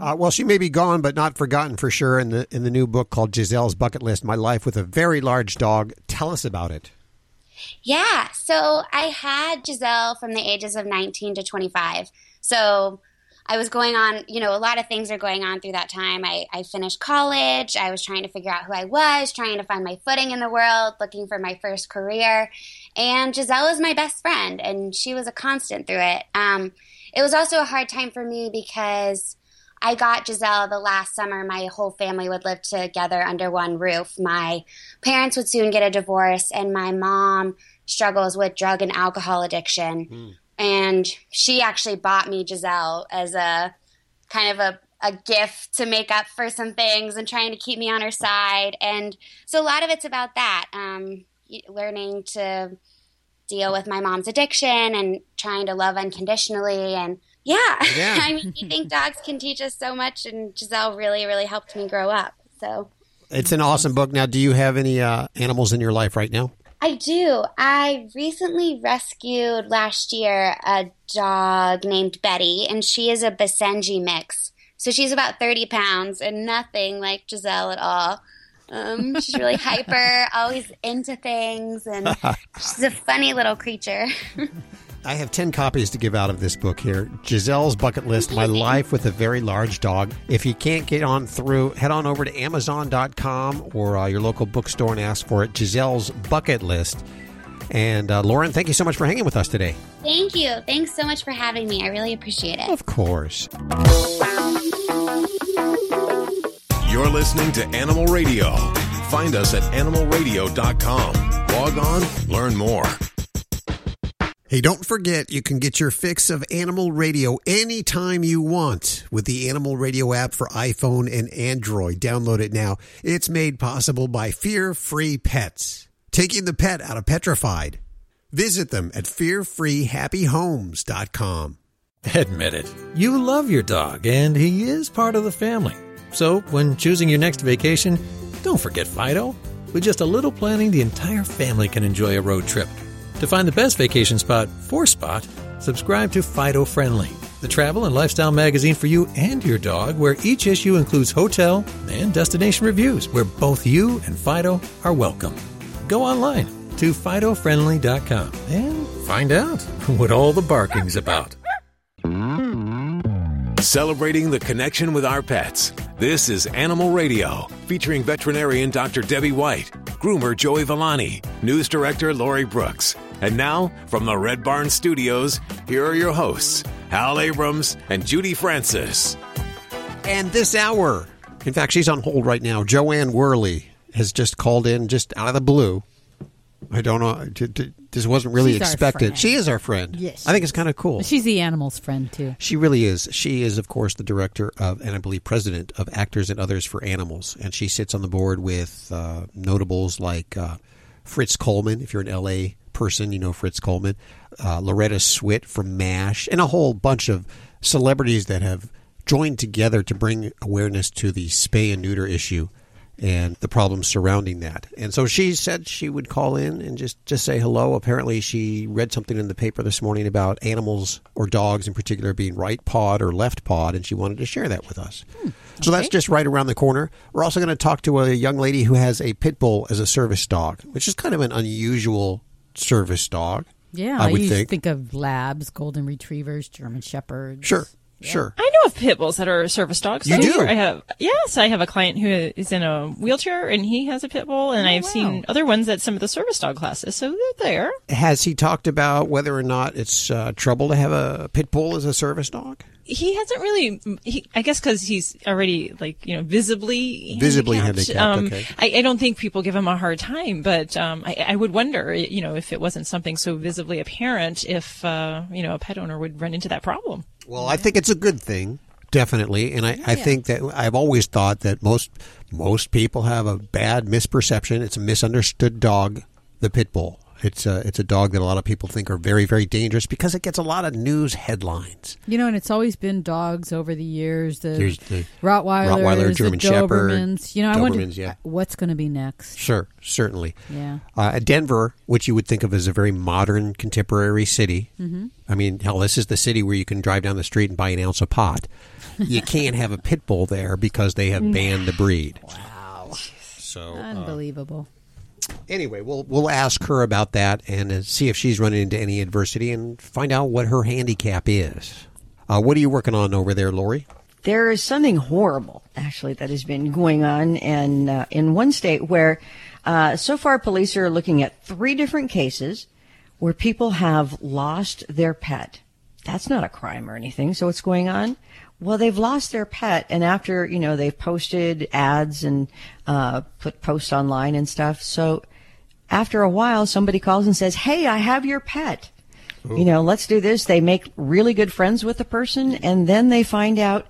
[SPEAKER 2] Uh, well, she may be gone, but not forgotten for sure. In the in the new book called Gizelle's Bucket List: My Life with a Very Large Dog. Tell us about it.
[SPEAKER 16] Yeah. So I had Gizelle from the ages of 19 to 25. So I was going on, you know, a lot of things are going on through that time. I, I finished college. I was trying to figure out who I was, trying to find my footing in the world, looking for my first career. And Gizelle was my best friend, and she was a constant through it. Um, it was also a hard time for me because I got Gizelle the last summer. My whole family would live together under one roof. My parents would soon get a divorce, and my mom struggles with drug and alcohol addiction. And she actually bought me Gizelle as a kind of a, a gift to make up for some things and trying to keep me on her side. And so a lot of it's about that um, learning to deal with my mom's addiction and trying to love unconditionally. And yeah,
[SPEAKER 2] Yeah. [LAUGHS]
[SPEAKER 16] I mean, you think dogs can teach us so much, and Gizelle really, really helped me grow up. So
[SPEAKER 2] It's an awesome book. Now, do you have any uh, animals in your life right now?
[SPEAKER 16] I do. I recently rescued last year a dog named Betty, and she is a Basenji mix. So she's about 30 pounds and nothing like Gizelle at all. Um, [LAUGHS] she's really hyper, always into things, and [LAUGHS] she's a funny little creature. [LAUGHS]
[SPEAKER 2] I have 10 copies to give out of this book here. Gizelle's Bucket List My Life with a Very Large Dog. If you can't get on through, head on over to Amazon.com or uh, your local bookstore and ask for it. Gizelle's Bucket List. And uh, Lauren, thank you so much for hanging with us today.
[SPEAKER 16] Thank you. Thanks so much for having me. I really appreciate it.
[SPEAKER 2] Of course.
[SPEAKER 1] You're listening to Animal Radio. Find us at animalradio.com. Log on, learn more.
[SPEAKER 2] Hey, don't forget you can get your fix of Animal Radio anytime you want with the Animal Radio app for iPhone and Android. Download it now. It's made possible by Fear Free Pets, taking the pet out of petrified. Visit them at fearfreehappyhomes.com.
[SPEAKER 17] Admit it. You love your dog, and he is part of the family. So, when choosing your next vacation, don't forget Fido. With just a little planning, the entire family can enjoy a road trip. To find the best vacation spot for Spot, subscribe to Fido Friendly, the travel and lifestyle magazine for you and your dog, where each issue includes hotel and destination reviews, where both you and Fido are welcome. Go online to FidoFriendly.com and find out [LAUGHS] what all the barking's about.
[SPEAKER 1] Celebrating the connection with our pets. This is Animal Radio, featuring veterinarian Dr. Debbie White, groomer Joey Villani, news director Lori Brooks. And now, from the Red Barn Studios, here are your hosts, Hal Abrams and Judy Francis.
[SPEAKER 2] And this hour, in fact, she's on hold right now. Jo Anne Worley has just called in just out of the blue. I don't know. t- t- This wasn't really
[SPEAKER 3] She's
[SPEAKER 2] expected. She is our friend.
[SPEAKER 3] Yes,
[SPEAKER 2] I think it's kind of cool.
[SPEAKER 3] She's the animal's friend too.
[SPEAKER 2] She really is. She is, of course, the director of, and I believe president of Actors and Others for Animals. And she sits on the board with uh, notables like uh, Fritz Coleman. If you're an LA person, you know Fritz Coleman. Uh, Loretta Swit from MASH, and a whole bunch of celebrities that have joined together to bring awareness to the spay and neuter issue and the problems surrounding that. And so she said she would call in and just, just say hello. Apparently, she read something in the paper this morning about animals or dogs in particular being right pawed or left pawed, and she wanted to share that with us. So that's just right around the corner. We're also going to talk to a young lady who has a pit bull as a service dog, which is kind of an unusual service dog.
[SPEAKER 3] Yeah,
[SPEAKER 2] I would think.
[SPEAKER 3] think of labs, golden retrievers, German shepherds.
[SPEAKER 2] Sure, sure.
[SPEAKER 5] I know of pit bulls that are service dogs.
[SPEAKER 2] You
[SPEAKER 5] I
[SPEAKER 2] do?
[SPEAKER 5] I have yes, I have a client who is in a wheelchair and he has a pit bull, and I've seen other ones at some of the service dog classes. So they're there.
[SPEAKER 2] Has he talked about whether or not it's uh, trouble to have a pit bull as a service dog?
[SPEAKER 5] He hasn't really. He, I guess because he's already like you know visibly
[SPEAKER 2] Visibly
[SPEAKER 5] handicapped.
[SPEAKER 2] handicapped,
[SPEAKER 5] Um,
[SPEAKER 2] okay.
[SPEAKER 5] I, I don't think people give him a hard time, but um, I, I would wonder, you know, if it wasn't something so visibly apparent, if uh, you know a pet owner would run into that problem.
[SPEAKER 2] Well, I think it's a good thing, definitely, and I, I think that I've always thought that most most people have a bad misperception. It's a misunderstood dog, the pit bull. It's a it's a dog that a lot of people think are very very dangerous because it gets a lot of news headlines.
[SPEAKER 3] You know, and it's always been dogs over the years. The
[SPEAKER 2] There's the
[SPEAKER 3] Rottweilers,
[SPEAKER 2] Rottweiler, German
[SPEAKER 3] the
[SPEAKER 2] Shepherd,
[SPEAKER 3] You know, I wonder
[SPEAKER 2] yeah.
[SPEAKER 3] what's going to be next.
[SPEAKER 2] Sure, certainly.
[SPEAKER 3] Yeah.
[SPEAKER 2] Uh, Denver, which you would think of as a very modern, contemporary city.
[SPEAKER 3] Mhm.
[SPEAKER 2] I mean, hell, this is the city where you can drive down the street and buy an ounce of pot. you [LAUGHS] can't have a pit bull there because they have banned the breed. Wow. So uh,
[SPEAKER 3] Unbelievable.
[SPEAKER 2] Anyway, we'll we'll ask her about that and uh, see if she's running into any adversity and find out what her handicap is. Uh, what are you working on over there, Lori?
[SPEAKER 4] There is something horrible, actually, that has been going on in uh, in one state where, uh, so far, police are looking at three different cases where people have lost their pet. That's not a crime or anything. So what's going on? Well, they've lost their pet, and after you know they've posted ads and uh, put posts online and stuff. So after a while, somebody calls and says, "Hey, I have your pet." You know, let's do this. They make really good friends with the person, and then they find out,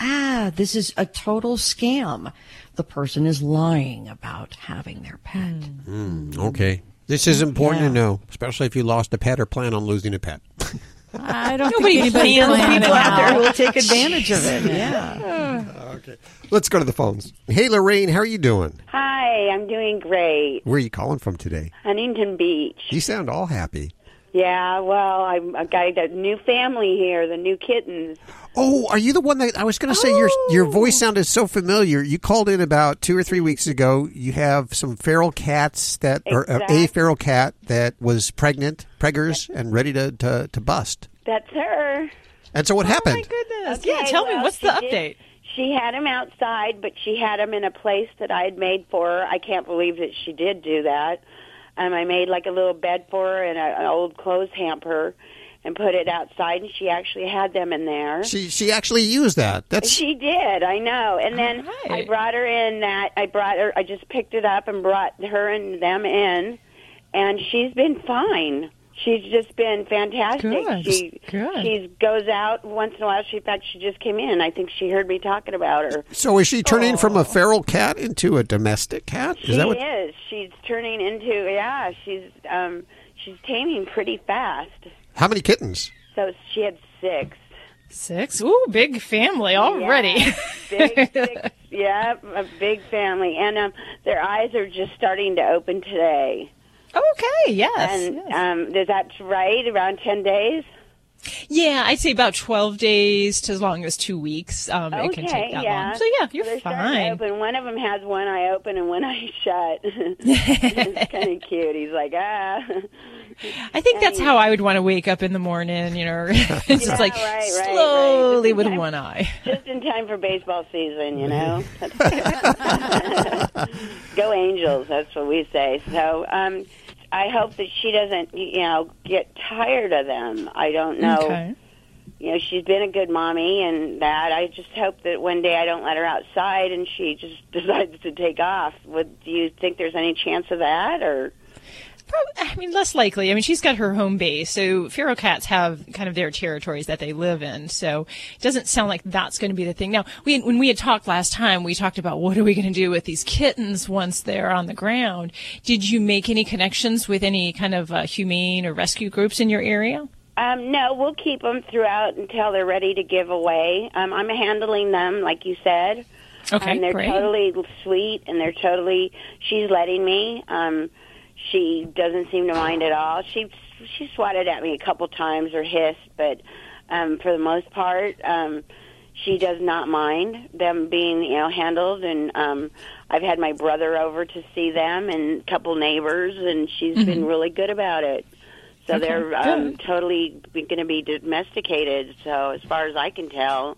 [SPEAKER 4] ah, this is a total scam. The person is lying about having their pet.
[SPEAKER 2] Mm, okay. This is important to know, especially if you lost a pet or plan on losing a pet. [LAUGHS]
[SPEAKER 3] I don't
[SPEAKER 5] Nobody
[SPEAKER 3] think anybody's
[SPEAKER 5] plans
[SPEAKER 3] planning
[SPEAKER 4] People out there who will take advantage of it. Yeah. [LAUGHS]
[SPEAKER 2] okay. Let's go to the phones. Hey, Lorraine, how are you doing?
[SPEAKER 18] Hi, I'm doing great.
[SPEAKER 2] Where are you calling from today?
[SPEAKER 18] Huntington Beach.
[SPEAKER 2] You sound all happy.
[SPEAKER 18] Yeah, well, I'm, I got a new family here, the new kittens.
[SPEAKER 2] Oh, are you the one that I was going to say your your voice sounded so familiar? You called in about two or three weeks ago. You have some feral cats that, or uh, a feral cat that was pregnant, preggers, and ready to, to, to bust.
[SPEAKER 18] That's her.
[SPEAKER 2] And so what happened?
[SPEAKER 5] Oh my goodness. yeah, tell me what's
[SPEAKER 18] she
[SPEAKER 5] the
[SPEAKER 18] did-
[SPEAKER 5] update?
[SPEAKER 18] She had him outside, but she had him in a place that I had made for her. I can't believe that she did do that. Um, I made like a little bed for her and a, an old clothes hamper and put it outside, and she actually had them in there.
[SPEAKER 2] She she actually used that. That's
[SPEAKER 18] She did, I know. And then I brought her in that I brought her I just picked it up and brought her and them in and she's been fine. She's just been fantastic.
[SPEAKER 5] Good.
[SPEAKER 18] She
[SPEAKER 5] Good.
[SPEAKER 18] she goes out once in a while. She in fact she just came in. I think she heard me talking about her.
[SPEAKER 2] so. Is she turning from a feral cat into a domestic cat? Is
[SPEAKER 18] she
[SPEAKER 2] that what?
[SPEAKER 18] is. She's turning into yeah, she's um she's taming pretty fast.
[SPEAKER 2] How many kittens?
[SPEAKER 18] So she had six.
[SPEAKER 5] Six? Ooh, big family already.
[SPEAKER 18] Yeah, big, [LAUGHS] six, yeah, a big family, and um, their eyes are just starting to open today.
[SPEAKER 5] Okay, yes.
[SPEAKER 18] And um, is that right? Around ten days?
[SPEAKER 5] Yeah, I'd say about 12 days to as long as two weeks. Um, it can take that
[SPEAKER 18] yeah.
[SPEAKER 5] long. So, yeah, you're
[SPEAKER 18] They're starting
[SPEAKER 5] fine.
[SPEAKER 18] Open. One of them has one eye open and one [LAUGHS] eye shut. [LAUGHS] it's [LAUGHS] kind of cute. He's like, ah.
[SPEAKER 5] I think that's how I would want to wake up in the morning, you know. it's
[SPEAKER 18] Yeah,
[SPEAKER 5] just like
[SPEAKER 18] right, right, right.
[SPEAKER 5] slowly
[SPEAKER 18] Just
[SPEAKER 5] with
[SPEAKER 18] time-
[SPEAKER 5] one eye.
[SPEAKER 18] Just in time for baseball season, you know. Go Angels! That's what we say. So, um, I hope that she doesn't, you know, get tired of them. I don't know.
[SPEAKER 5] Okay.
[SPEAKER 18] You know, she's been a good mommy and that. I just hope that one day I don't let her outside and she just [LAUGHS] decides to take off. Would do you think there's any chance of that or?
[SPEAKER 5] I mean, less likely. I mean, she's got her home base, so feral cats have kind of their territories that they live in. So it doesn't sound like that's going to be the thing. Now, we, when we had talked last time, we talked about what are we going to do with these kittens once they're on the ground. Did you make any connections with any kind of uh, humane or rescue groups in your area?
[SPEAKER 18] Um, no, we'll keep them throughout until they're ready to give away. Um, I'm handling them, like you said.
[SPEAKER 5] Okay,
[SPEAKER 18] um, they're
[SPEAKER 5] great.
[SPEAKER 18] totally sweet, and they're totally. She's letting me. Um, she doesn't seem to mind at all. She she swatted at me a couple times or hissed, but um, for the most part, um, she does not mind them being you know handled. And um, I've had my brother over to see them and a couple neighbors, and she's been
[SPEAKER 5] Mhm.
[SPEAKER 18] really good about it. So
[SPEAKER 5] Okay,
[SPEAKER 18] they're um,
[SPEAKER 5] good.
[SPEAKER 18] totally going to be domesticated. So as far as I can tell.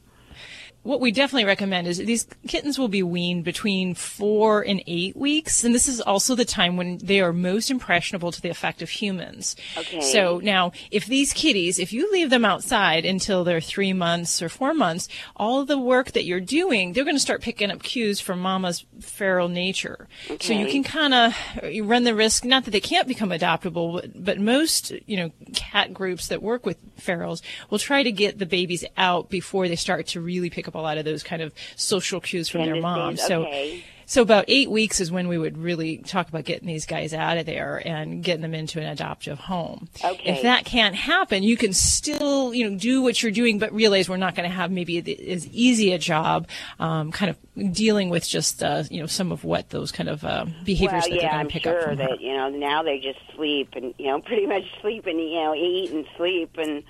[SPEAKER 5] What we definitely recommend is these kittens will be weaned between four and eight weeks, and this is also the time when they are most impressionable to the effect of humans.
[SPEAKER 18] Okay.
[SPEAKER 5] So now, if these kitties, if you leave them outside until they're three months or four months, all the work that you're doing, they're going to start picking up cues from mama's feral nature. Okay. So you can kind of run the risk, not that they can't become adoptable, but, but most, you know, cat groups that work with ferals will try to get the babies out before they start to really pick up a lot of those kind of social cues from their mom. So,
[SPEAKER 18] Okay.
[SPEAKER 5] so about eight weeks is when we would really talk about getting these guys out of there and getting them into an adoptive home.
[SPEAKER 18] Okay.
[SPEAKER 5] If that can't happen, you can still, you know, do what you're doing, but realize we're not going to have maybe as easy a job, um, kind of dealing with just, uh, you know, some of what those kind of uh, behaviors
[SPEAKER 18] well,
[SPEAKER 5] that they're going to pick
[SPEAKER 18] sure
[SPEAKER 5] up from her.
[SPEAKER 18] that you know now they just sleep and you know [LAUGHS] pretty much sleep and you know eat and sleep and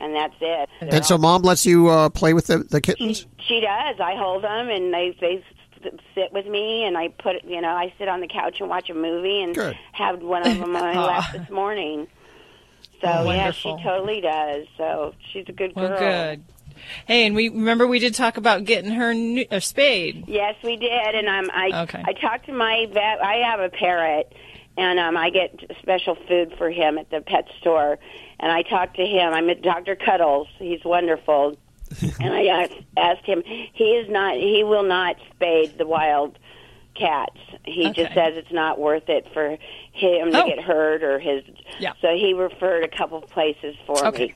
[SPEAKER 18] and that's it.
[SPEAKER 2] And so mom lets you uh, play with the, the kittens?
[SPEAKER 18] She does. I hold them and they they s- sit with me and I put you know I sit on the couch and watch a movie and
[SPEAKER 2] Good.
[SPEAKER 18] have one of them on my [LAUGHS] lap this morning. So
[SPEAKER 5] Oh,
[SPEAKER 18] yeah, she totally does. So she's a good girl.
[SPEAKER 5] Well, good. Hey, and we remember we did talk about getting her new, a spayed.
[SPEAKER 18] Yes, we did, and um, I
[SPEAKER 5] Okay.
[SPEAKER 18] I talked to my vet. I have a parrot, and um, I get special food for him at the pet store. And I talked to him. I'm at Dr. Cuddles. He's wonderful. [LAUGHS] and I asked, asked him. He is not. He will not spade the wild cats. He just says it's not worth it for him to
[SPEAKER 5] Oh.
[SPEAKER 18] get hurt or his.
[SPEAKER 5] Yeah.
[SPEAKER 18] So he referred a couple of places for
[SPEAKER 5] Okay.
[SPEAKER 18] me.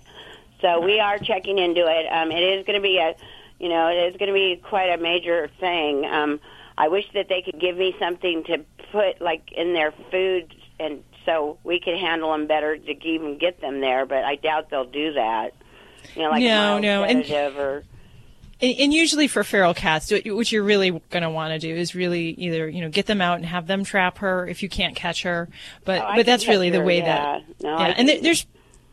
[SPEAKER 18] So we are checking into it. Um, it is going to be a, you know, it is going to be quite a major thing. Um, I wish that they could give me something to put like in their food, and so we could handle them better to even get them there. But I doubt they'll do that. You know, like
[SPEAKER 5] No, no, and-
[SPEAKER 18] or
[SPEAKER 5] And, and usually for feral cats, what what you're really going to want to do is really either you know get them out and have them trap her if you can't catch her. But
[SPEAKER 18] Oh,
[SPEAKER 5] but that's really the way
[SPEAKER 18] yeah.
[SPEAKER 5] that
[SPEAKER 18] No,
[SPEAKER 5] yeah. And there's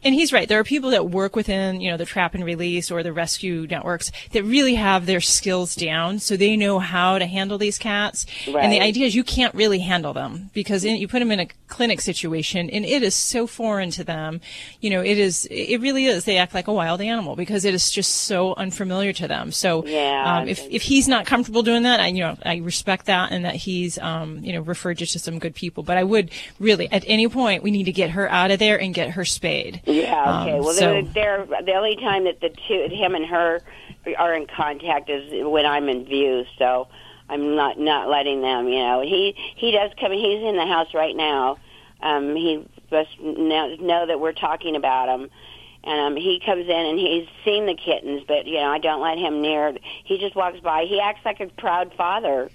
[SPEAKER 5] and he's right. There are people that work within, you know, the trap and release or the rescue networks that really have their skills down, so they know how to handle these cats. And the idea is you can't really handle them because in, you put them in a clinic situation, and it is so foreign to them. You know, it is. It really is. They act like a wild animal because it is just so unfamiliar to them. So
[SPEAKER 18] Yeah.
[SPEAKER 5] um, if if he's not comfortable doing that, I you know I respect that and that he's um, you know referred you to some good people. But I would really at any point we need to get her out of there and get her spayed.
[SPEAKER 18] Yeah. Okay.
[SPEAKER 5] Um,
[SPEAKER 18] well,
[SPEAKER 5] so-
[SPEAKER 18] they're, they're the only time that the two, him and her, are in contact is when I'm in view. So I'm not not letting them. You know, he he does come. He's in the house right now. Um, he must know, know that we're talking about him. And um, he comes in and he's seen the kittens, but you know I don't let him near. He just walks by. He acts like a proud father.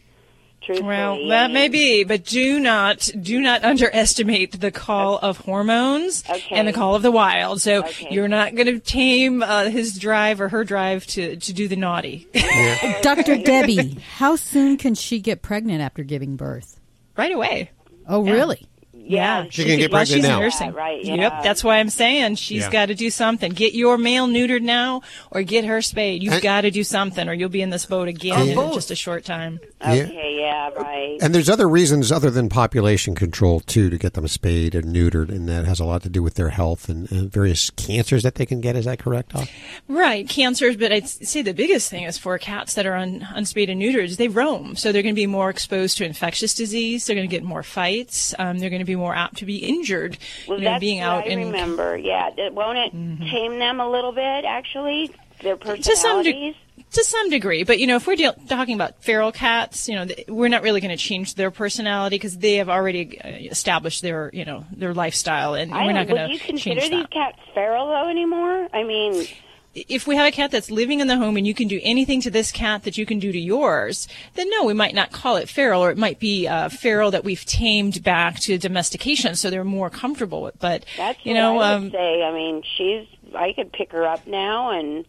[SPEAKER 18] Truthfully,
[SPEAKER 5] Well, that may be, but do not do not underestimate the call of hormones and the call of the wild. So you're not going to tame uh, his drive or her drive to to do the naughty. [LAUGHS]
[SPEAKER 3] Dr. Debbie, how soon can she get pregnant after giving birth?
[SPEAKER 5] Right away.
[SPEAKER 3] Oh,
[SPEAKER 5] Yeah.
[SPEAKER 3] really?
[SPEAKER 5] Yeah,
[SPEAKER 2] She can get
[SPEAKER 5] while
[SPEAKER 2] pregnant
[SPEAKER 5] she's
[SPEAKER 2] now.
[SPEAKER 5] Nursing.
[SPEAKER 18] Yeah, right,
[SPEAKER 5] Yep, that's why I'm saying she's
[SPEAKER 2] Yeah.
[SPEAKER 5] got to do something. Get your male neutered now, or get her spayed. You've got to do something, or you'll be in this boat again in just a short time.
[SPEAKER 18] Okay, yeah, right.
[SPEAKER 2] And there's other reasons other than population control too to get them spayed and neutered, and that has a lot to do with their health and uh, various cancers that they can get. Is that correct? Doc?
[SPEAKER 5] Right, cancers, but I'd say the biggest thing is for cats that are un, unspayed and neutered they roam, so they're going to be more exposed to infectious disease. They're going to get more fights. Um, they're going to be more apt to be injured.
[SPEAKER 18] Well,
[SPEAKER 5] you know,
[SPEAKER 18] that's
[SPEAKER 5] being
[SPEAKER 18] what
[SPEAKER 5] out
[SPEAKER 18] I
[SPEAKER 5] in
[SPEAKER 18] remember. Yeah, It- won't it tame them a little bit? Actually, their personalities.
[SPEAKER 5] to some de- to some degree. But you know, if we're deal- talking about feral cats, you know, th- we're not really going to change their personality because they have already uh, established their you know their lifestyle, and
[SPEAKER 18] I
[SPEAKER 5] we're not going
[SPEAKER 18] Would you consider these cats feral though anymore? I mean,
[SPEAKER 5] If we have a cat that's living in the home and you can do anything to this cat that you can do to yours, then no, we might not call it feral, or it might be uh, feral that we've tamed back to domestication, so they're more comfortable with. But
[SPEAKER 18] that's
[SPEAKER 5] you
[SPEAKER 18] what
[SPEAKER 5] know,
[SPEAKER 18] I
[SPEAKER 5] um,
[SPEAKER 18] say. I mean, she's. I could pick her up now and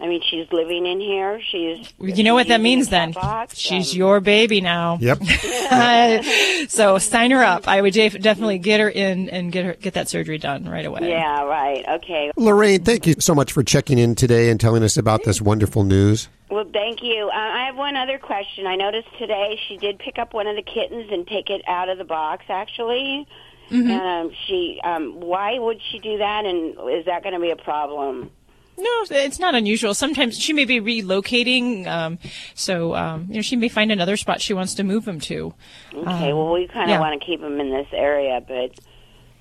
[SPEAKER 18] I mean, she's living in here. She's.
[SPEAKER 5] You know what that means then?
[SPEAKER 18] box,
[SPEAKER 5] She's
[SPEAKER 18] um,
[SPEAKER 5] your baby now.
[SPEAKER 2] Yep. [LAUGHS]
[SPEAKER 5] so sign her up. I would definitely get her in and get her get that surgery done right away.
[SPEAKER 18] Yeah. Right. Okay.
[SPEAKER 2] Lorraine, thank you so much for checking in today and telling us about this wonderful news.
[SPEAKER 18] Well, thank you. Uh, I have one other question. I noticed today she did pick up one of the kittens and take it out of the box. Actually,
[SPEAKER 5] Mm-hmm.
[SPEAKER 18] and um, she. Um, why would she do that? And is that going to be a problem?
[SPEAKER 5] No, it's not unusual. Sometimes she may be relocating, um, so um, you know she may find another spot she wants to move him to.
[SPEAKER 18] Okay.
[SPEAKER 5] Um,
[SPEAKER 18] well, we kind of
[SPEAKER 5] yeah.
[SPEAKER 18] want to keep them in this area, but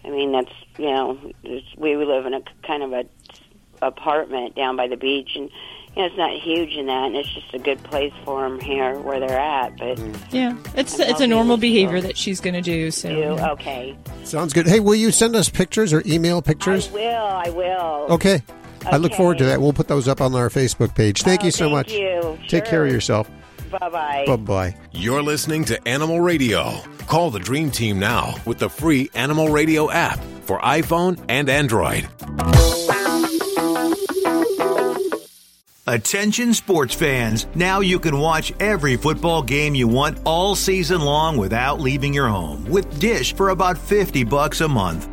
[SPEAKER 18] I mean that's you know we live in a kind of a apartment down by the beach, and you know it's not huge in that, and it's just a good place for them here where they're at. But
[SPEAKER 5] Yeah, it's
[SPEAKER 18] I'm
[SPEAKER 5] it's a normal behavior that she's going to do. So
[SPEAKER 18] do
[SPEAKER 5] yeah.
[SPEAKER 18] okay.
[SPEAKER 2] Sounds good. Hey, will you send us pictures or email pictures?
[SPEAKER 18] I will. I will.
[SPEAKER 2] Okay. I look forward to that. We'll put those up on our Facebook page. Thank
[SPEAKER 18] Oh,
[SPEAKER 2] you so
[SPEAKER 18] thank
[SPEAKER 2] much.
[SPEAKER 18] you.
[SPEAKER 2] Take care of yourself.
[SPEAKER 18] Bye bye.
[SPEAKER 2] Bye bye.
[SPEAKER 1] You're listening to Animal Radio. Call the Dream Team now with the free Animal Radio app for iPhone and Android.
[SPEAKER 19] Attention sports fans. Now you can watch every football game you want all season long without leaving your home with Dish for about 50 bucks a month.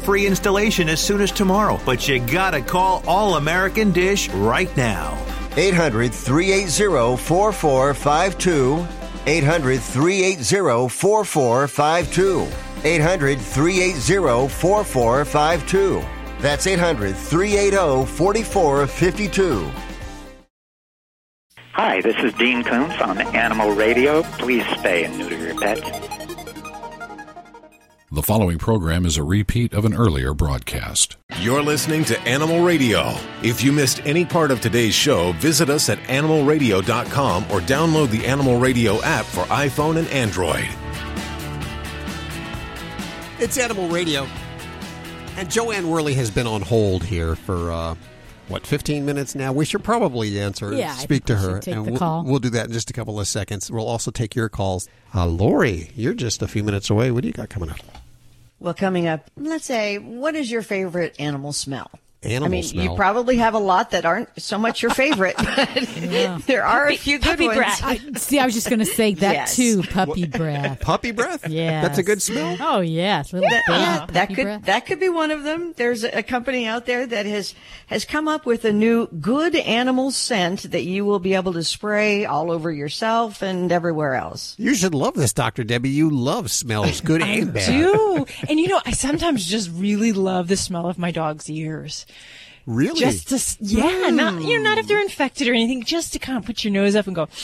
[SPEAKER 19] free installation as soon as tomorrow. But you gotta call All American Dish right now.
[SPEAKER 20] 800 380 4452. 800 380 4452. 800 380 4452. That's 800 380 4452.
[SPEAKER 21] Hi, this is Dean Koontz on Animal Radio. Please spay and neuter your pets.
[SPEAKER 22] The following program is a repeat of an earlier broadcast.
[SPEAKER 1] You're listening to Animal Radio. If you missed any part of today's show, visit us at animalradio.com or download the Animal Radio app for iPhone and Android.
[SPEAKER 2] It's Animal Radio. And Jo Anne Worley has been on hold here for, uh, what, 15 minutes now? We should probably answer,
[SPEAKER 3] Yeah, I
[SPEAKER 2] speak
[SPEAKER 3] think
[SPEAKER 2] to her.
[SPEAKER 3] take
[SPEAKER 2] and
[SPEAKER 3] the
[SPEAKER 2] we'll,
[SPEAKER 3] call.
[SPEAKER 2] we'll do that in just a couple of seconds. We'll also take your calls. Uh, Lori, you're just a few minutes away. What do you got coming up?
[SPEAKER 4] Well, coming up, let's say, what is your favorite animal smell?
[SPEAKER 2] Animal
[SPEAKER 4] I mean,
[SPEAKER 2] smell.
[SPEAKER 4] you probably have a lot that aren't so much your favorite, but [LAUGHS] there are a few good
[SPEAKER 3] puppy
[SPEAKER 4] ones.
[SPEAKER 3] breath. I, see, I was just going to say that
[SPEAKER 4] Yes.
[SPEAKER 3] too. Puppy [LAUGHS] breath.
[SPEAKER 2] Puppy breath?
[SPEAKER 3] Yeah,
[SPEAKER 2] That's a good smell?
[SPEAKER 3] Oh yes, little
[SPEAKER 4] That,
[SPEAKER 3] baby
[SPEAKER 4] yeah, that
[SPEAKER 3] puppy
[SPEAKER 4] could
[SPEAKER 3] breath.
[SPEAKER 4] that could be one of them. There's a, a company out there that has has come up with a new good animal scent that you will be able to spray all over yourself and everywhere else.
[SPEAKER 2] You should love this, Dr. Debbie. You love smells, good and bad.
[SPEAKER 5] I do. [LAUGHS] And you know, I sometimes just really love the smell of my dog's ears.
[SPEAKER 2] Really?
[SPEAKER 5] Just to, yeah, not you know, not if they're infected or anything. Just to kind of put your nose up and go. [SIGHS]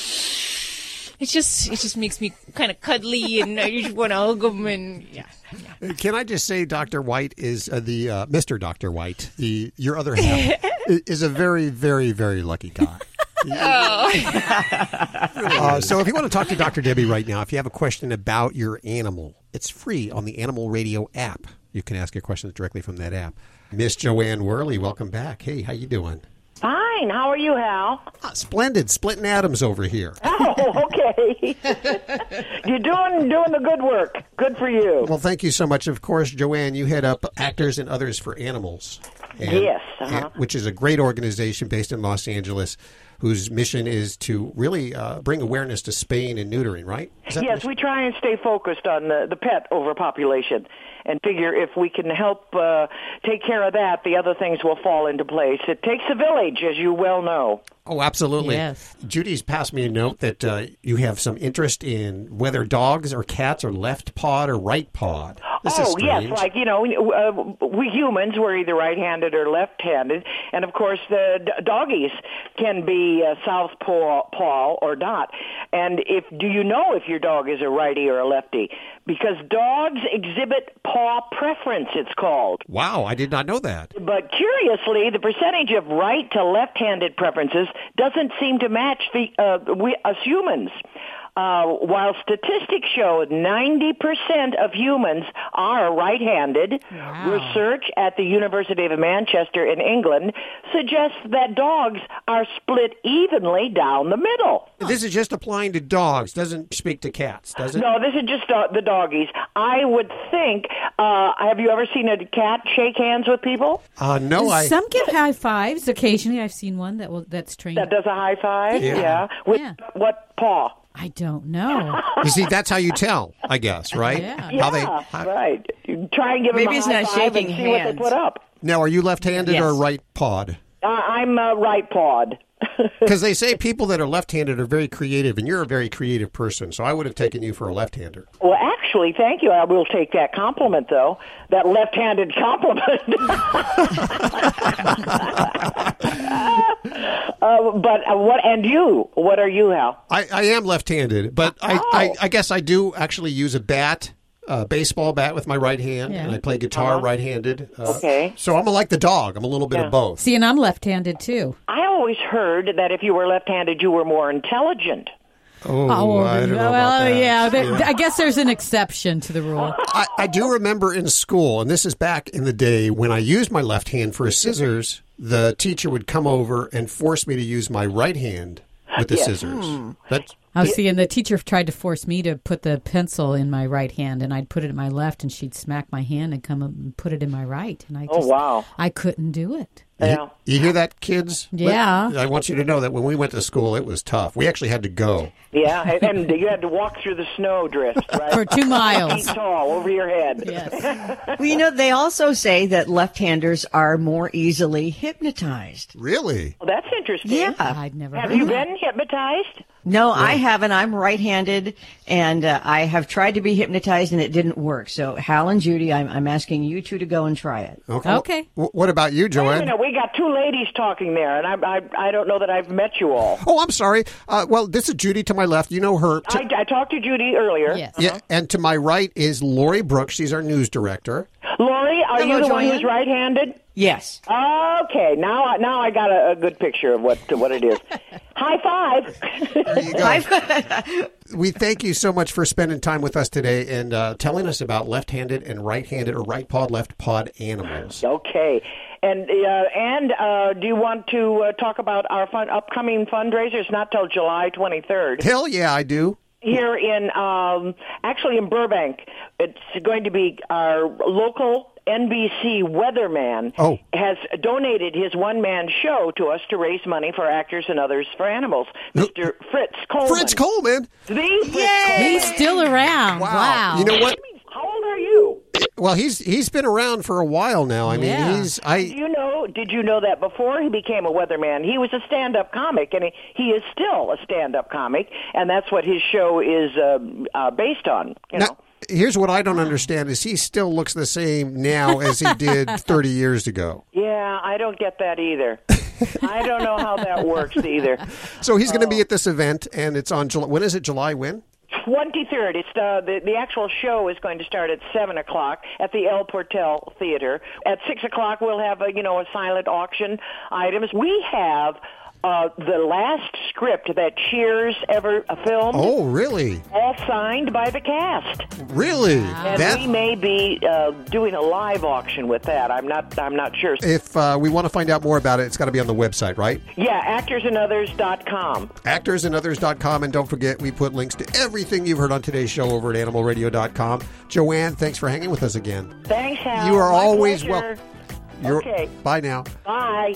[SPEAKER 5] It just it just makes me kind of cuddly, and I just want to hug them, and yeah.
[SPEAKER 2] Can I just say, Doctor White is uh, the uh, Mister Doctor White, the your other half is a very, very, very lucky guy. [LAUGHS] [LAUGHS] Uh, so, if you want to talk to Dr. Debbie right now, if you have a question about your animal, it's free on the Animal Radio app. You can ask your questions directly from that app. Miss Jo Anne Worley, welcome back. Hey, how you doing?
[SPEAKER 23] Fine. How are you, Hal?
[SPEAKER 2] Ah, splendid, splitting atoms over here. [LAUGHS]
[SPEAKER 23] Oh, okay. [LAUGHS] You're doing doing the good work. Good for you.
[SPEAKER 2] Well, thank you so much. Of course, Jo Anne, you head up Actors and Others for Animals. And-
[SPEAKER 23] Yes, uh-huh.
[SPEAKER 2] and- which is a great organization based in Los Angeles whose mission is to really uh, bring awareness to spaying and neutering, right?
[SPEAKER 23] Yes, we try and stay focused on the, the pet overpopulation and figure if we can help uh, take care of that, the other things will fall into place. It takes a village, as you well know.
[SPEAKER 2] Oh, absolutely.
[SPEAKER 23] Yes.
[SPEAKER 2] Judy's passed me a note that uh, you have some interest in whether dogs or cats are left pawed or right pawed. This
[SPEAKER 23] oh yes, like you know, uh, we humans we're either right-handed or left-handed, and of course the d- doggies can be uh, southpaw paw or not. And if do you know if your dog is a righty or a lefty? Because dogs exhibit paw preference. It's called.
[SPEAKER 2] Wow, I did not know that.
[SPEAKER 23] But curiously, the percentage of right to left-handed preferences doesn't seem to match the uh, we us humans. Uh, while statistics show 90% of humans are right-handed, research at the University of Manchester in England suggests that dogs are split evenly down the middle.
[SPEAKER 2] This is just applying to dogs. Doesn't speak to cats, does it?
[SPEAKER 23] No, this is just uh, the doggies. I would think. Uh, have you ever seen a cat shake hands with people?
[SPEAKER 2] Uh, no, I.
[SPEAKER 3] Some give high fives. Occasionally, I've seen one that will that's trained.
[SPEAKER 23] That does a high five.
[SPEAKER 2] Yeah.
[SPEAKER 23] With what paw?
[SPEAKER 3] I don't know. [LAUGHS]
[SPEAKER 2] You see, that's how you tell, I guess, right?
[SPEAKER 3] Yeah.
[SPEAKER 2] How they.
[SPEAKER 23] Yeah, right. You try and give
[SPEAKER 4] Maybe
[SPEAKER 23] them a
[SPEAKER 4] it's
[SPEAKER 23] high
[SPEAKER 4] not
[SPEAKER 23] five
[SPEAKER 4] shaking
[SPEAKER 23] and see what
[SPEAKER 4] hands.
[SPEAKER 23] they put up.
[SPEAKER 2] Now, are you left-handed or right pawed?
[SPEAKER 23] Uh, I'm uh, right pawed. [LAUGHS]
[SPEAKER 2] Because they say people that are left-handed are very creative, and you're a very creative person. So I would have taken you for a left-hander.
[SPEAKER 23] Well, actually, thank you. I will take that compliment, though. That left-handed compliment. [LAUGHS] uh, but uh, what? And you? What are you, Hal?
[SPEAKER 2] I, I am left-handed, but I, I, I guess I do actually use a bat, a baseball bat with my right hand,
[SPEAKER 3] Yeah.
[SPEAKER 2] and I play guitar
[SPEAKER 23] Uh-huh.
[SPEAKER 2] right-handed. Uh,
[SPEAKER 23] Okay.
[SPEAKER 2] So I'm like the dog. I'm a little bit
[SPEAKER 23] Yeah.
[SPEAKER 2] of both.
[SPEAKER 3] See, and I'm left-handed too.
[SPEAKER 23] I always heard that if you were left-handed, you were more intelligent.
[SPEAKER 2] Oh, I don't know about
[SPEAKER 3] well,
[SPEAKER 2] that.
[SPEAKER 3] yeah, there- I guess there's an exception to the rule.
[SPEAKER 2] I, I do remember in school, and this is back in the day when I used my left hand for scissors, the teacher would come over and force me to use my right hand with the
[SPEAKER 23] Yes.
[SPEAKER 2] scissors.
[SPEAKER 23] Hmm.
[SPEAKER 2] That's
[SPEAKER 3] I was seeing the teacher tried to force me to put the pencil in my right hand, and I'd put it in my left, and she'd smack my hand and come up and put it in my right, and I
[SPEAKER 23] Oh, wow.
[SPEAKER 3] I couldn't do it.
[SPEAKER 23] Yeah.
[SPEAKER 2] you hear that, kids?
[SPEAKER 3] Yeah.
[SPEAKER 2] I want you to know that when we went to school, it was tough. We actually had to go.
[SPEAKER 23] Yeah, and, and you had to walk through the snow drifts, [LAUGHS] right?
[SPEAKER 3] For two miles.
[SPEAKER 23] Feet tall over your head. [LAUGHS]
[SPEAKER 4] Well, you know, they also say that left-handers are more easily hypnotized.
[SPEAKER 2] Really?
[SPEAKER 23] Well, that's interesting.
[SPEAKER 4] Yeah.
[SPEAKER 3] I'd never
[SPEAKER 23] Have
[SPEAKER 3] heard
[SPEAKER 23] you
[SPEAKER 3] of that.
[SPEAKER 23] been hypnotized?
[SPEAKER 4] No, I haven't. I'm right-handed, and uh, I have tried to be hypnotized, and it didn't work. So, Hal and Judy, I'm, I'm asking you two to go and try it.
[SPEAKER 2] Okay.
[SPEAKER 3] Okay.
[SPEAKER 2] W- what about you,
[SPEAKER 23] Wait a
[SPEAKER 2] Jo Anne?
[SPEAKER 23] minute, we got two ladies talking there, and I, I, I don't know that I've met you all.
[SPEAKER 2] Oh, I'm sorry. Uh, well, this is Judy to my left. You know her. To-
[SPEAKER 23] I, I talked to Judy earlier.
[SPEAKER 3] Yes.
[SPEAKER 2] yeah, and to my right is Lori Brooks. She's our news director.
[SPEAKER 23] Lori, are
[SPEAKER 4] Hello,
[SPEAKER 23] you the one who's right-handed?
[SPEAKER 4] Yes.
[SPEAKER 23] Okay, now I now I got a, a good picture of what what it is. [LAUGHS] High five.
[SPEAKER 2] There you go. [LAUGHS] we thank you so much for spending time with us today and uh, telling us about left-handed and right-handed or right pawed, left pawed animals.
[SPEAKER 23] okay. And uh, and uh, do you want to uh, talk about our fun, upcoming fundraisers? Not till July 23rd.
[SPEAKER 2] Hell yeah, I do.
[SPEAKER 23] here in um, actually in Burbank. It's going to be our local NBC weatherman
[SPEAKER 2] Oh.
[SPEAKER 23] has donated his one man show to us to raise money for actors and others for animals. Mr. Fritz Coleman.
[SPEAKER 2] Fritz Coleman.
[SPEAKER 23] The Fritz Coleman.
[SPEAKER 3] He's still around. Wow.
[SPEAKER 2] You know what?
[SPEAKER 23] How old are you?
[SPEAKER 2] Well, he's he's been around for a while now. I mean,
[SPEAKER 3] Yeah.
[SPEAKER 2] he's
[SPEAKER 23] Do
[SPEAKER 2] I
[SPEAKER 23] you know? Did you know that before he became a weatherman, he was a stand-up comic, and he, he is still a stand-up comic, and that's what his show is uh, uh, based on. You know.
[SPEAKER 2] Here's what I don't understand is he still looks the same now as he did [LAUGHS] 30 years ago.
[SPEAKER 23] Yeah, I don't get that either. [LAUGHS] I don't know how that works either.
[SPEAKER 2] So he's going to be at this event and it's on July when is it July when?
[SPEAKER 23] 23rd. It's uh, the the actual show is going to start at seven o'clock at the El Portal Theater. At six o'clock, we'll have a you know a silent auction items. We have. Uh, the last script that Cheers ever filmed,
[SPEAKER 2] Oh, really?
[SPEAKER 23] all signed by the cast,
[SPEAKER 2] Really?
[SPEAKER 23] and
[SPEAKER 2] That
[SPEAKER 23] we may be uh, doing a live auction with that. I'm not. I'm not sure.
[SPEAKER 2] if uh, we want to find out more about it, it's got to be on the website, right?
[SPEAKER 23] Yeah, actorsandothers.com.
[SPEAKER 2] actorsandothers.com. And don't forget, we put links to everything you've heard on today's show over at animalradio.com. Jo Anne, thanks for hanging with us again.
[SPEAKER 23] Thanks, Hal.
[SPEAKER 2] You are
[SPEAKER 23] My
[SPEAKER 2] always welcome. You're,
[SPEAKER 23] Okay.
[SPEAKER 2] Bye now.
[SPEAKER 23] Bye.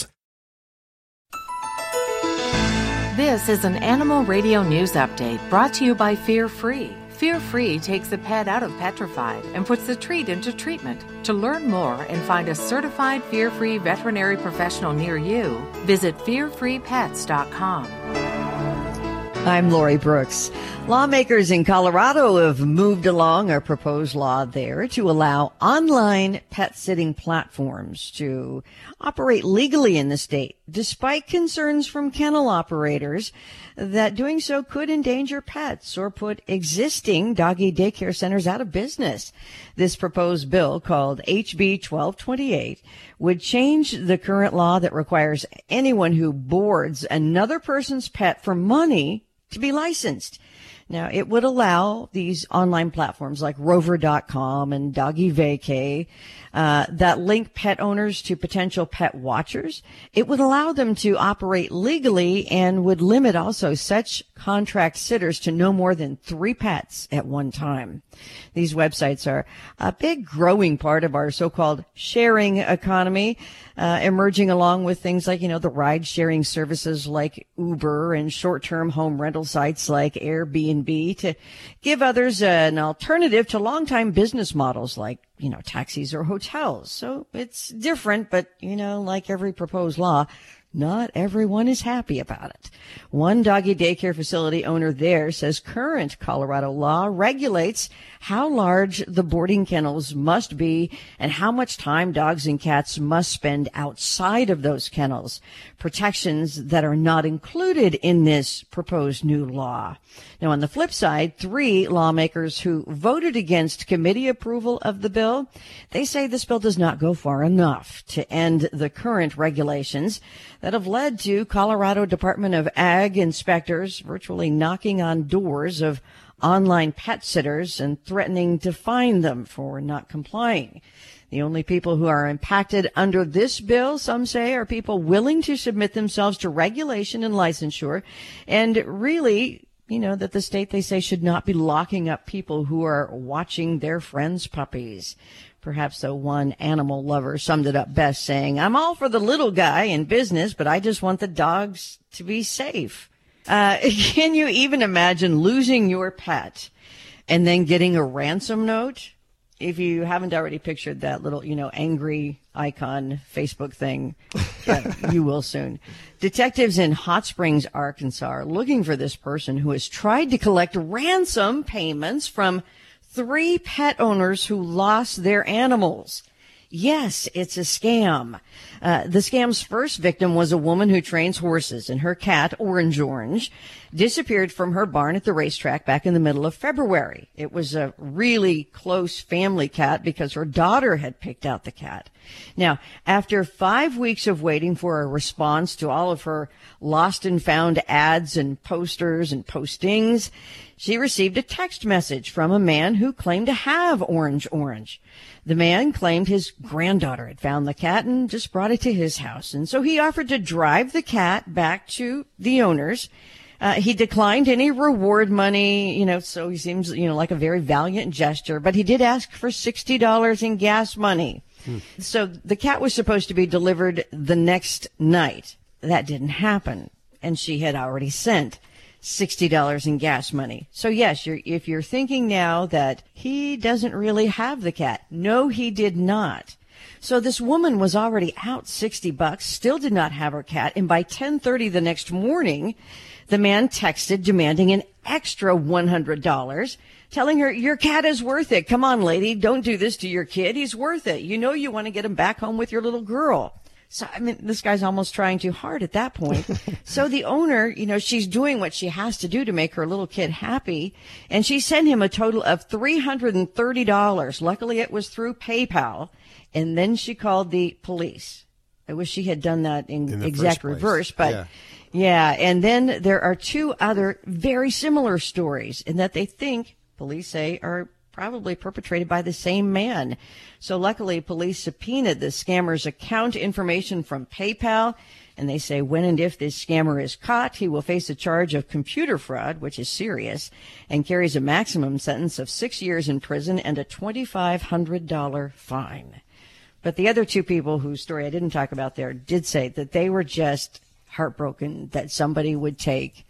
[SPEAKER 11] This is an Animal Radio News Update brought to you by Fear Free. Fear Free takes the pet out of petrified and puts the treat into treatment. To learn more and find a certified fear free veterinary professional near you, visit fearfreepets.com.
[SPEAKER 4] I'm Lori Brooks. Lawmakers in Colorado have moved along a proposed law there to allow online pet sitting platforms to operate legally in the state, despite concerns from kennel operators that doing so could endanger pets or put existing doggy daycare centers out of business. This proposed bill called HB 1228 would change the current law that requires anyone who boards another person's pet for money to be licensed. Now, it would allow these online platforms like rover.com and Doggy Vacay uh, that link pet owners to potential pet watchers. It would allow them to operate legally and would limit also such contract sitters to no more than three pets at one time. These websites are a big growing part of our so-called sharing economy, uh, emerging along with things like, you know, the ride sharing services like Uber and short-term home rental sites like Airbnb to give others an alternative to long-time business models like you know, taxis or hotels. So it's different, but you know, like every proposed law, not everyone is happy about it. One doggy daycare facility owner there says current Colorado law regulates how large the boarding kennels must be and how much time dogs and cats must spend outside of those kennels. Protections that are not included in this proposed new law. Now, on the flip side, three lawmakers who voted against committee approval of the bill, they say this bill does not go far enough to end the current regulations that have led to Colorado Department of Ag inspectors virtually knocking on doors of online pet sitters and threatening to fine them for not complying. The only people who are impacted under this bill, some say, are people willing to submit themselves to regulation and licensure and really you know, that the state they say should not be locking up people who are watching their friends' puppies. Perhaps the one animal lover summed it up best saying, I'm all for the little guy in business, but I just want the dogs to be safe. Uh, [LAUGHS] can you even imagine losing your pet and then getting a ransom note? If you haven't already pictured that little, you know, angry icon Facebook thing, [LAUGHS] uh, you will soon. Detectives in Hot Springs, Arkansas are looking for this person who has tried to collect ransom payments from three pet owners who lost their animals. Yes, it's a scam. Uh, the scam's first victim was a woman who trains horses, and her cat, Orange Orange, disappeared from her barn at the racetrack back in the middle of February. It was a really close family cat because her daughter had picked out the cat. Now, after five weeks of waiting for a response to all of her lost and found ads and posters and postings, she received a text message from a man who claimed to have Orange Orange. The man claimed his granddaughter had found the cat and just brought it to his house. And so he offered to drive the cat back to the owners. Uh, he declined any reward money, you know, so he seems, you know, like a very valiant gesture, but he did ask for $60 in gas money. Hmm. So the cat was supposed to be delivered the next night. That didn't happen. And she had already sent $60 in gas money. So yes, you're, if you're thinking now that he doesn't really have the cat, no, he did not. So this woman was already out 60 bucks, still did not have her cat. And by 1030 the next morning, the man texted demanding an extra $100 telling her, your cat is worth it. Come on, lady. Don't do this to your kid. He's worth it. You know, you want to get him back home with your little girl. So, I mean, this guy's almost trying too hard at that point. [LAUGHS] so the owner, you know, she's doing what she has to do to make her little kid happy. And she sent him a total of $330. Luckily it was through PayPal. And then she called the police. I wish she had done that in,
[SPEAKER 2] In
[SPEAKER 4] exact reverse, but
[SPEAKER 2] Yeah.
[SPEAKER 4] Yeah. And then there are two other very similar stories in that they think police say are probably perpetrated by the same man. So luckily, police subpoenaed the scammer's account information from PayPal. And they say when and if this scammer is caught, he will face a charge of computer fraud, which is serious, and carries a maximum sentence of six years in prison and a $2,500 fine. But the other two people whose story I didn't talk about there did say that they were just heartbroken that somebody would take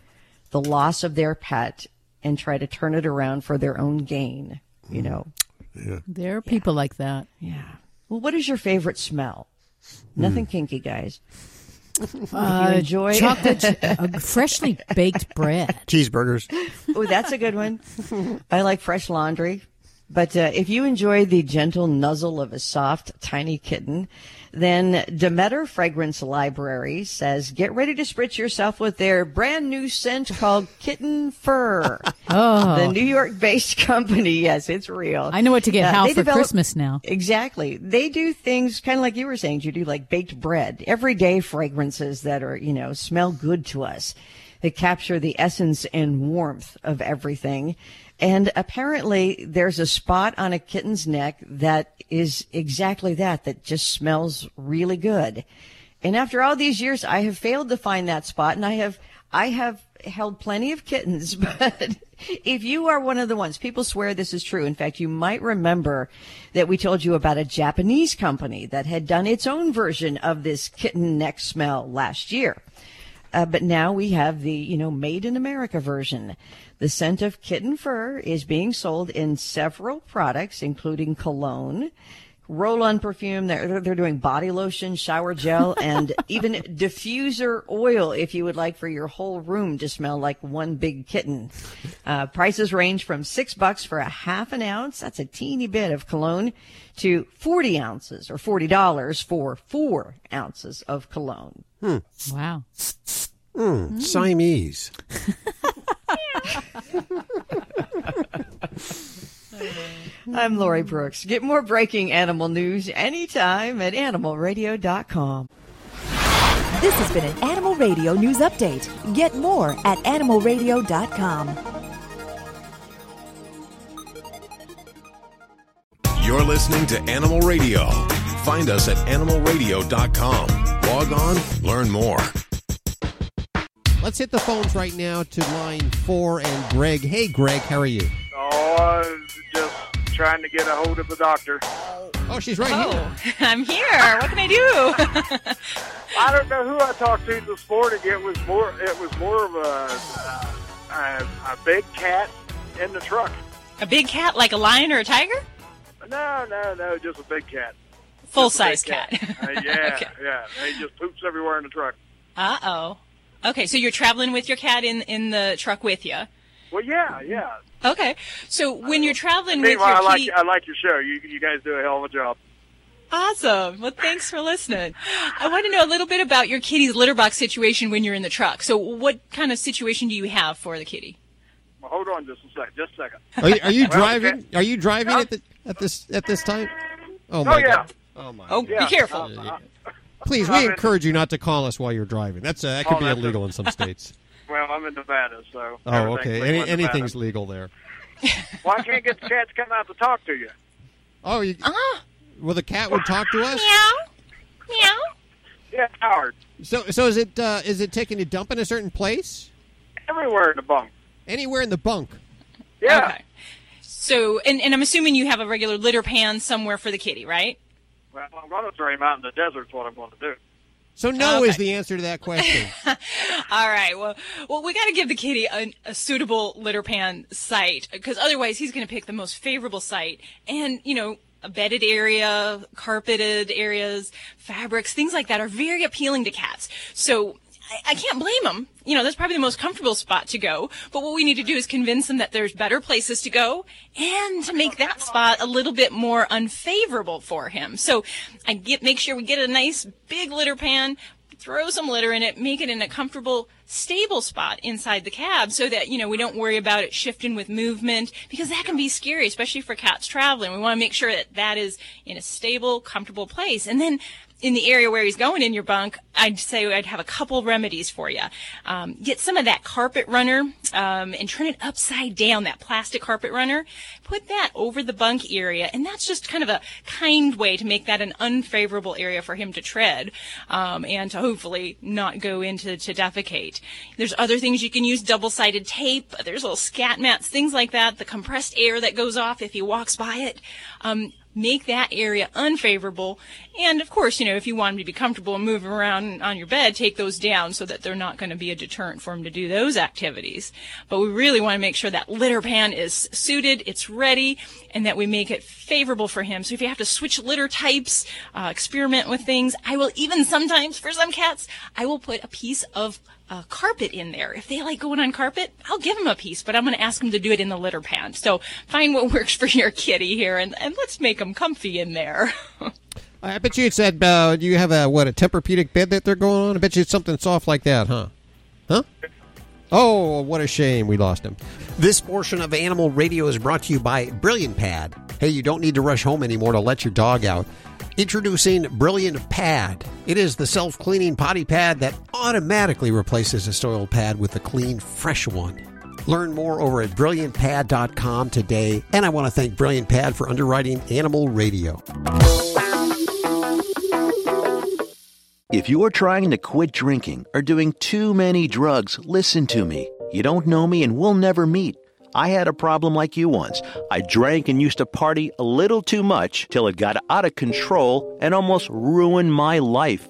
[SPEAKER 4] the loss of their pet and try to turn it around for their own gain, you know.
[SPEAKER 2] Yeah.
[SPEAKER 3] There are people like that.
[SPEAKER 4] Yeah. Well, what is your favorite smell? Nothing kinky, guys. [LAUGHS]
[SPEAKER 3] Uh,
[SPEAKER 4] enjoy
[SPEAKER 3] chocolate, [LAUGHS] uh, freshly baked bread.
[SPEAKER 2] Cheeseburgers.
[SPEAKER 4] oh, that's a good one. I like fresh laundry. But uh, if you enjoy the gentle nuzzle of a soft, tiny kitten, then Demeter Fragrance Library says get ready to spritz yourself with their brand new scent called Kitten Fur. [LAUGHS]
[SPEAKER 3] Oh.
[SPEAKER 4] The New York based [LAUGHS] company. Yes, it's real.
[SPEAKER 3] I know what to get
[SPEAKER 4] Uh,
[SPEAKER 3] Hal for
[SPEAKER 4] develop-
[SPEAKER 3] Christmas now.
[SPEAKER 4] Exactly. They do things kind of like you were saying, Judy, like baked bread, everyday fragrances that are, you know, smell good to us. They capture the essence and warmth of everything. And apparently there's a spot on a kitten's neck that is exactly that, that just smells really good. And after all these years, I have failed to find that spot and I have, I have held plenty of kittens, [LAUGHS] but if you are one of the ones, people swear this is true. In fact, you might remember that we told you about a Japanese company that had done its own version of this kitten neck smell last year. Uh, but now we have the, you know, made in America version. The scent of kitten fur is being sold in several products, including cologne, roll-on perfume. They're, they're doing body lotion, shower gel, [LAUGHS] and even diffuser oil if you would like for your whole room to smell like one big kitten. Uh, prices range from six bucks for a half an ounce. That's a teeny bit of cologne to 40 ounces or $40 for four ounces of cologne.
[SPEAKER 2] Hmm.
[SPEAKER 3] Wow.
[SPEAKER 2] Hmm. Siamese. [LAUGHS]
[SPEAKER 4] I'm Lori Brooks. Get more breaking animal news anytime at animalradio.com.
[SPEAKER 24] This has been an Animal Radio News Update. Get more at animalradio.com.
[SPEAKER 1] You're listening to Animal Radio. Find us at animalradio.com. Log on, learn more.
[SPEAKER 2] Let's hit the phones right now to line four and Greg. Hey, Greg, how are you?
[SPEAKER 25] Oh, I was just trying to get a hold of the doctor.
[SPEAKER 2] Oh, she's right
[SPEAKER 5] here. [LAUGHS] I'm here. What can I do? [LAUGHS]
[SPEAKER 25] I don't know who I talked to this morning. It was more. It was more of a a, a big cat in the truck.
[SPEAKER 5] a big cat like a lion or a tiger?
[SPEAKER 25] No, no, no, just a big cat.
[SPEAKER 5] Full
[SPEAKER 25] Just a big
[SPEAKER 5] size cat.
[SPEAKER 25] Uh, yeah, [LAUGHS]
[SPEAKER 5] Okay.
[SPEAKER 25] yeah. He just poops everywhere in the truck.
[SPEAKER 5] Uh oh. Okay, so you're traveling with your cat in in the truck with you.
[SPEAKER 25] Well, yeah, yeah.
[SPEAKER 5] Okay, so when you're traveling with
[SPEAKER 25] Meanwhile,
[SPEAKER 5] your
[SPEAKER 25] I like
[SPEAKER 5] kitty,
[SPEAKER 25] I like your show. You you guys do a hell of a job.
[SPEAKER 5] awesome. Well, thanks for listening. I want to know a little bit about your kitty's litter box situation when you're in the truck. So, what kind of situation do you have for the kitty?
[SPEAKER 25] Well, hold on just a sec. Just a second.
[SPEAKER 2] Are you, are you
[SPEAKER 25] Well,
[SPEAKER 2] driving?
[SPEAKER 25] okay.
[SPEAKER 2] Are you driving at the at this at this time? Oh my
[SPEAKER 25] Oh, yeah.
[SPEAKER 2] God! Oh my!
[SPEAKER 5] Oh,
[SPEAKER 25] Yeah.
[SPEAKER 5] be careful.
[SPEAKER 25] Uh, uh,
[SPEAKER 2] Please, we
[SPEAKER 25] I'm in-
[SPEAKER 2] encourage you not to call us while you're driving. That's uh, that could
[SPEAKER 25] Oh,
[SPEAKER 2] be illegal
[SPEAKER 25] a-
[SPEAKER 2] in some states. [LAUGHS]
[SPEAKER 25] Well, I'm in Nevada, so.
[SPEAKER 2] Oh, okay. Any, anything's legal there. [LAUGHS]
[SPEAKER 25] Why can't I get the cat to come out to talk to you?
[SPEAKER 2] Oh, you,
[SPEAKER 5] Ah.
[SPEAKER 2] well, the cat would talk to us.
[SPEAKER 5] Meow. Meow.
[SPEAKER 25] Yeah, Howard.
[SPEAKER 2] So, so is it uh, is it taking a dump in a certain place?
[SPEAKER 25] Everywhere in the bunk.
[SPEAKER 2] Anywhere in the bunk?
[SPEAKER 25] Yeah.
[SPEAKER 5] Okay. So, and, and I'm assuming you have a regular litter pan somewhere for the kitty, right?
[SPEAKER 25] Well, I'm going to throw him out in the desert. Is what I'm going to do.
[SPEAKER 2] So no
[SPEAKER 5] Okay.
[SPEAKER 2] is the answer to that question. [LAUGHS]
[SPEAKER 5] All right. Well, well, we got to give the kitty a, a suitable litter pan site because otherwise he's going to pick the most favorable site. And you know, a bedded area, carpeted areas, fabrics, things like that are very appealing to cats. So. I- can't blame them. You know, that's probably the most comfortable spot to go. But what we need to do is convince them that there's better places to go and to make that spot a little bit more unfavorable for him. So I get, make sure we get a nice big litter pan, throw some litter in it, make it in a comfortable, stable spot inside the cab so that, you know, we don't worry about it shifting with movement because that can be scary, especially for cats traveling. We want to make sure that that is in a stable, comfortable place. And then in the area where he's going in your bunk, I'd say I'd have a couple remedies for you. Um, get some of that carpet runner um, and turn it upside down, that plastic carpet runner. Put that over the bunk area, and that's just kind of a kind way to make that an unfavorable area for him to tread um, and to hopefully not go into to defecate. There's other things you can use, double-sided tape. There's little scat mats, things like that. The compressed air that goes off if he walks by it. Make that area unfavorable. And of course, you know, if you want him to be comfortable and move around on your bed, take those down so that they're not going to be a deterrent for him to do those activities. But we really want to make sure that litter pan is suited, it's ready, and that we make it favorable for him. So if you have to switch litter types, uh, experiment with things, I will even sometimes, for some cats, I will put a piece of uh, carpet in there. If they like going on carpet, I'll give them a piece, but I'm going to ask them to do it in the litter pan. So find what [LAUGHS] works for your kitty here, and, and let's make them comfy in there. [LAUGHS]
[SPEAKER 2] I bet you it's that uh, you have a what a Tempur-Pedic bed that they're going on. I bet you it's something soft like that, huh? Huh? Oh, what a shame we lost him. This portion of Animal Radio is brought to you by Brilliant Pad. Hey, you don't need to rush home anymore to let your dog out. Introducing Brilliant Pad. It is the self cleaning potty pad that automatically replaces a soiled pad with a clean, fresh one. Learn more over at brilliantpad.com today. And I want to thank Brilliant Pad for underwriting Animal Radio.
[SPEAKER 26] If you're trying to quit drinking or doing too many drugs, listen to me. You don't know me and we'll never meet. I had a problem like you once. I drank and used to party a little too much till it got out of control and almost ruined my life.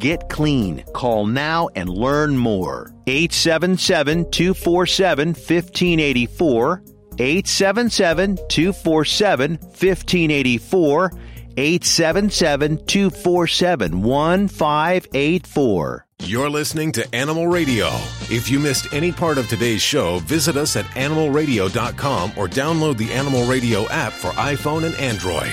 [SPEAKER 26] Get clean. Call now and learn more. 877 247 1584. 877 247 1584. 877 247 1584.
[SPEAKER 1] You're listening to Animal Radio. If you missed any part of today's show, visit us at animalradio.com or download the Animal Radio app for iPhone and Android.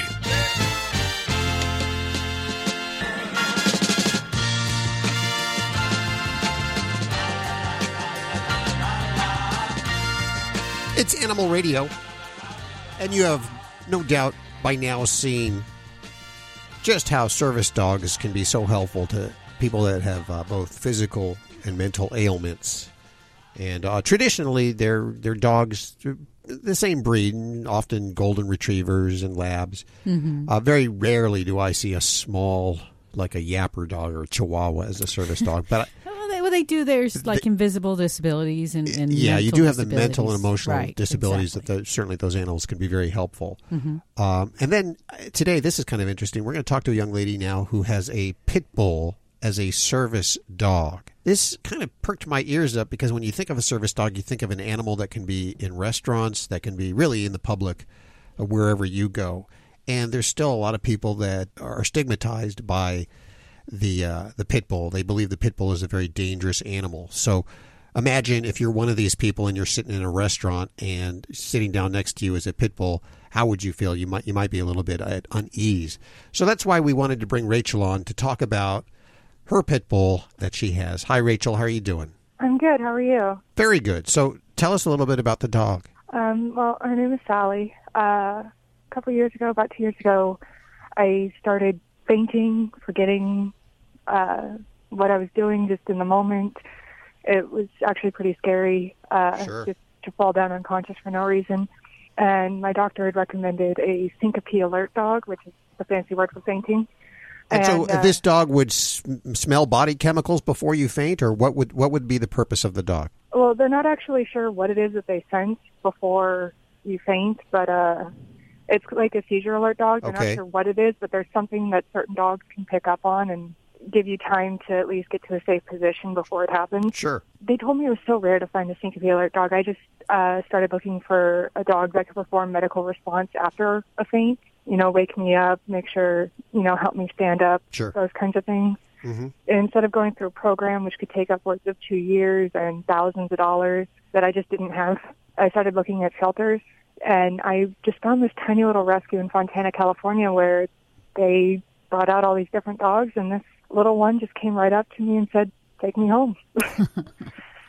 [SPEAKER 2] It's Animal Radio, and you have no doubt by now seen just how service dogs can be so helpful to people that have uh, both physical and mental ailments. And uh, traditionally, they're they're dogs the same breed, often golden retrievers and labs.
[SPEAKER 3] Mhm.
[SPEAKER 2] Uh, very rarely do I see a small like a yapper dog or a chihuahua as a service dog, but.
[SPEAKER 3] Well, they, do. There's like invisible disabilities and, and
[SPEAKER 2] yeah, you do have the mental and emotional
[SPEAKER 3] Right,
[SPEAKER 2] disabilities that the, certainly those animals can be very helpful.
[SPEAKER 3] Mhm.
[SPEAKER 2] Um, and then uh, today, this is kind of interesting. We're going to talk to a young lady now who has a pit bull as a service dog. This kind of perked my ears up because when you think of a service dog, you think of an animal that can be in restaurants, that can be really in the public, uh, wherever you go. And there's still a lot of people that are stigmatized by the uh, the pit bull. They believe the pit bull is a very dangerous animal. So imagine if you're one of these people and you're sitting in a restaurant and sitting down next to you is a pit bull. How would you feel? You might you might be a little bit at unease. So that's why we wanted to bring Rachel on to talk about her pit bull that she has. Hi, Rachel. How are you doing?
[SPEAKER 27] I'm good. How are you?
[SPEAKER 2] Very good. So tell us a little bit about the dog.
[SPEAKER 27] Um, well, her name is Sally. Uh, a couple years ago, about two years ago, I started fainting, forgetting uh, what I was doing just in the moment. It was actually pretty scary uh,
[SPEAKER 2] Sure.
[SPEAKER 27] just to fall down unconscious for no reason. And my doctor had recommended a syncope alert dog, which is a fancy word for fainting.
[SPEAKER 2] And, so
[SPEAKER 27] uh,
[SPEAKER 2] this dog would s- smell body chemicals before you faint, or what would what would be the purpose of the dog?
[SPEAKER 27] Well, they're not actually sure what it is that they sense before you faint, but uh, it's like a seizure alert dog. They're
[SPEAKER 2] Okay.
[SPEAKER 27] not sure what it is, but there's something that certain dogs can pick up on and give you time to at least get to a safe position before it happens.
[SPEAKER 2] Sure.
[SPEAKER 27] They told me it was so rare to find a syncope alert dog. I just uh, started looking for a dog that could perform medical response after a faint. You know, wake me up, make sure you know, help me stand up.
[SPEAKER 2] Sure.
[SPEAKER 27] Those kinds of things.
[SPEAKER 2] Mm-hmm.
[SPEAKER 27] instead of going through a program which could take upwards of two years and thousands of dollars that I just didn't have, I started looking at shelters and I just found this tiny little rescue in Fontana, California where they brought out all these different dogs and this little one just came right up to me and said, take me home. [LAUGHS]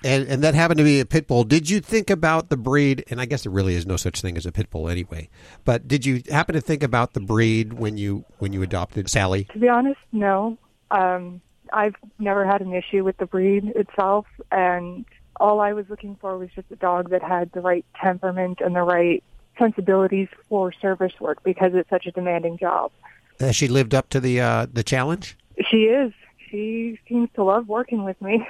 [SPEAKER 2] And, and that happened to be a pit bull. Did you think about the breed? And I guess there really is no such thing as a pit bull anyway. But did you happen to think about the breed when you when you adopted Sally?
[SPEAKER 27] To be honest, no. Um, I've never had an issue with the breed itself, and all I was looking for was just a dog that had the right temperament and the right sensibilities for service work because it's such a demanding job.
[SPEAKER 2] Has she lived up to the uh, the challenge?
[SPEAKER 27] She is. She seems to love working with me.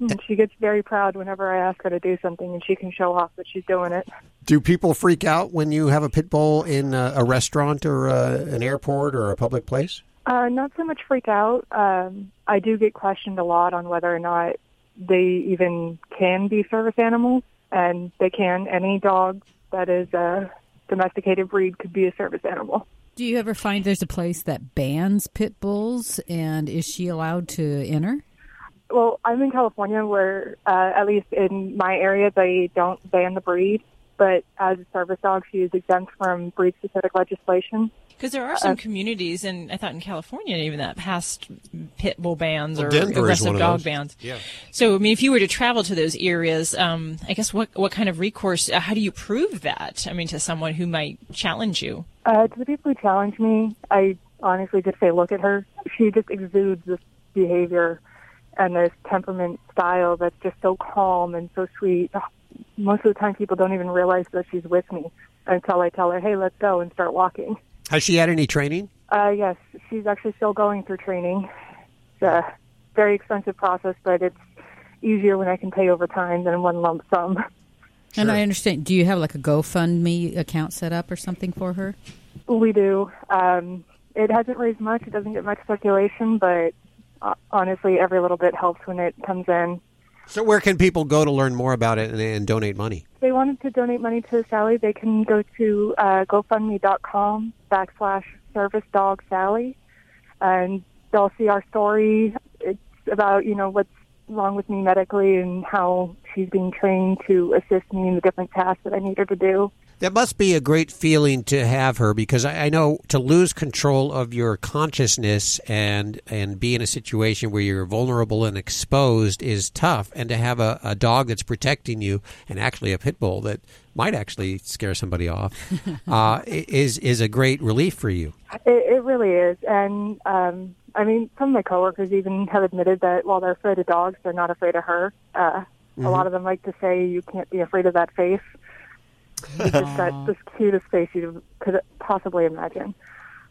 [SPEAKER 27] And she gets very proud whenever I ask her to do something and she can show off that she's doing it.
[SPEAKER 2] Do people freak out when you have a pit bull in a, a restaurant or uh an airport or a public place?
[SPEAKER 27] Uh, not so much freak out. Um, I do get questioned a lot on whether or not they even can be service animals, and they can. Any dog that is a domesticated breed could be a service animal.
[SPEAKER 3] Do you ever find there's a place that bans pit bulls, and is she allowed to enter?
[SPEAKER 27] Well, I'm in California where, uh, at least in my area, they don't ban the breed. But as a service dog, she is exempt from breed-specific legislation.
[SPEAKER 5] Because there are some
[SPEAKER 27] Uh,
[SPEAKER 5] communities, and I thought in California even that passed pit bull bans
[SPEAKER 2] Well,
[SPEAKER 5] or
[SPEAKER 2] Denver
[SPEAKER 5] aggressive dog bans.
[SPEAKER 2] Yeah.
[SPEAKER 5] So, I mean, if you were to travel to those areas, um, I guess what what kind of recourse? Uh, how do you prove that? I mean, to someone who might challenge you.
[SPEAKER 27] Uh, to the people who challenge me, I honestly just say, look at her. She just exudes this behavior and this temperament style that's just so calm and so sweet. Most of the time, people don't even realize that she's with me until I tell her, hey, let's go and start walking.
[SPEAKER 2] Has she had any training?
[SPEAKER 27] Uh, yes, she's actually still going through training. It's a very expensive process, but it's easier when I can pay over time than in one lump sum. [LAUGHS]
[SPEAKER 3] And I understand. Do you have like a GoFundMe account set up or something for her?
[SPEAKER 27] We do. Um, it hasn't raised much. It doesn't get much circulation, but uh, honestly, every little bit helps when it comes in.
[SPEAKER 2] So where can people go to learn more about it and, and donate money?
[SPEAKER 27] If they wanted to donate money to Sally, they can go to uh, GoFundMe.com backslash Service Dog Sally, and they'll see our story. It's about you know what's wrong with me medically and how she's being trained to assist me in the different tasks that I need her to do.
[SPEAKER 2] That must be a great feeling to have her because I, I know to lose control of your consciousness and and be in a situation where you're vulnerable and exposed is tough, and to have a, a dog that's protecting you and actually a pit bull that might actually scare somebody off [LAUGHS] uh, is is a great relief for you.
[SPEAKER 27] It, it really is, and um, I mean, some of my coworkers even have admitted that while they're afraid of dogs, they're not afraid of her. Uh,
[SPEAKER 2] Mhm.
[SPEAKER 27] A lot of them like to say, "You can't be afraid of that face." It's just got this cutest face you could possibly imagine.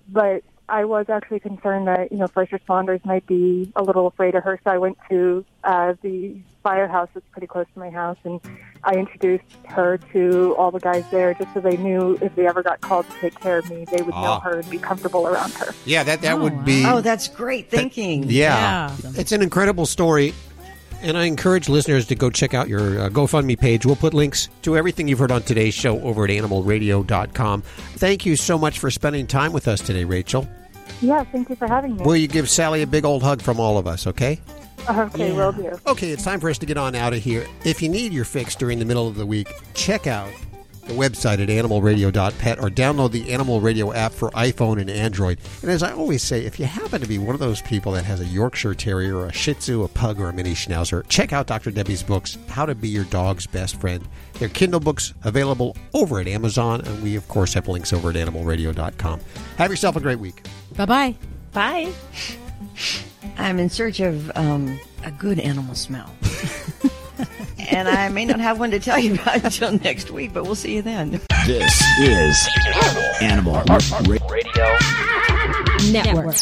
[SPEAKER 27] But I was actually concerned that you know first responders might be a little afraid of her, so I went to uh, the firehouse that's pretty close to my house, and I introduced her to all the guys there, just so they knew if they ever got called to take care of me, they would know
[SPEAKER 2] Ah.
[SPEAKER 27] her and be comfortable around her.
[SPEAKER 2] Yeah, that that would be.
[SPEAKER 4] Oh, that's great thinking.
[SPEAKER 2] Yeah. It's an incredible story. And I encourage listeners to go check out your uh, GoFundMe page. We'll put links to everything you've heard on today's show over at animalradio.com. Thank you so much for spending time with us today, Rachel.
[SPEAKER 27] Yeah, thank you for having me.
[SPEAKER 2] Will you give Sally a big old hug from all of us, okay?
[SPEAKER 27] Okay, will do.
[SPEAKER 2] Okay, it's time for us to get on out of here. If you need your fix during the middle of the week, check out the website at animalradio.pet or download the Animal Radio app for iPhone and Android. And as I always say, if you happen to be one of those people that has a Yorkshire Terrier or a Shih Tzu, a Pug, or a Mini Schnauzer, check out Dr. Debbie's books, How to Be Your Dog's Best Friend. They're Kindle books available over at Amazon, and we, of course, have links over at animalradio.com. Have yourself a great week.
[SPEAKER 3] Bye bye. [LAUGHS]
[SPEAKER 5] Bye.
[SPEAKER 4] I'm in search of um, a good animal smell. [LAUGHS] and I may not have one to tell you about [LAUGHS] until next week, but we'll see you then.
[SPEAKER 28] This is Animal Radio
[SPEAKER 24] Network.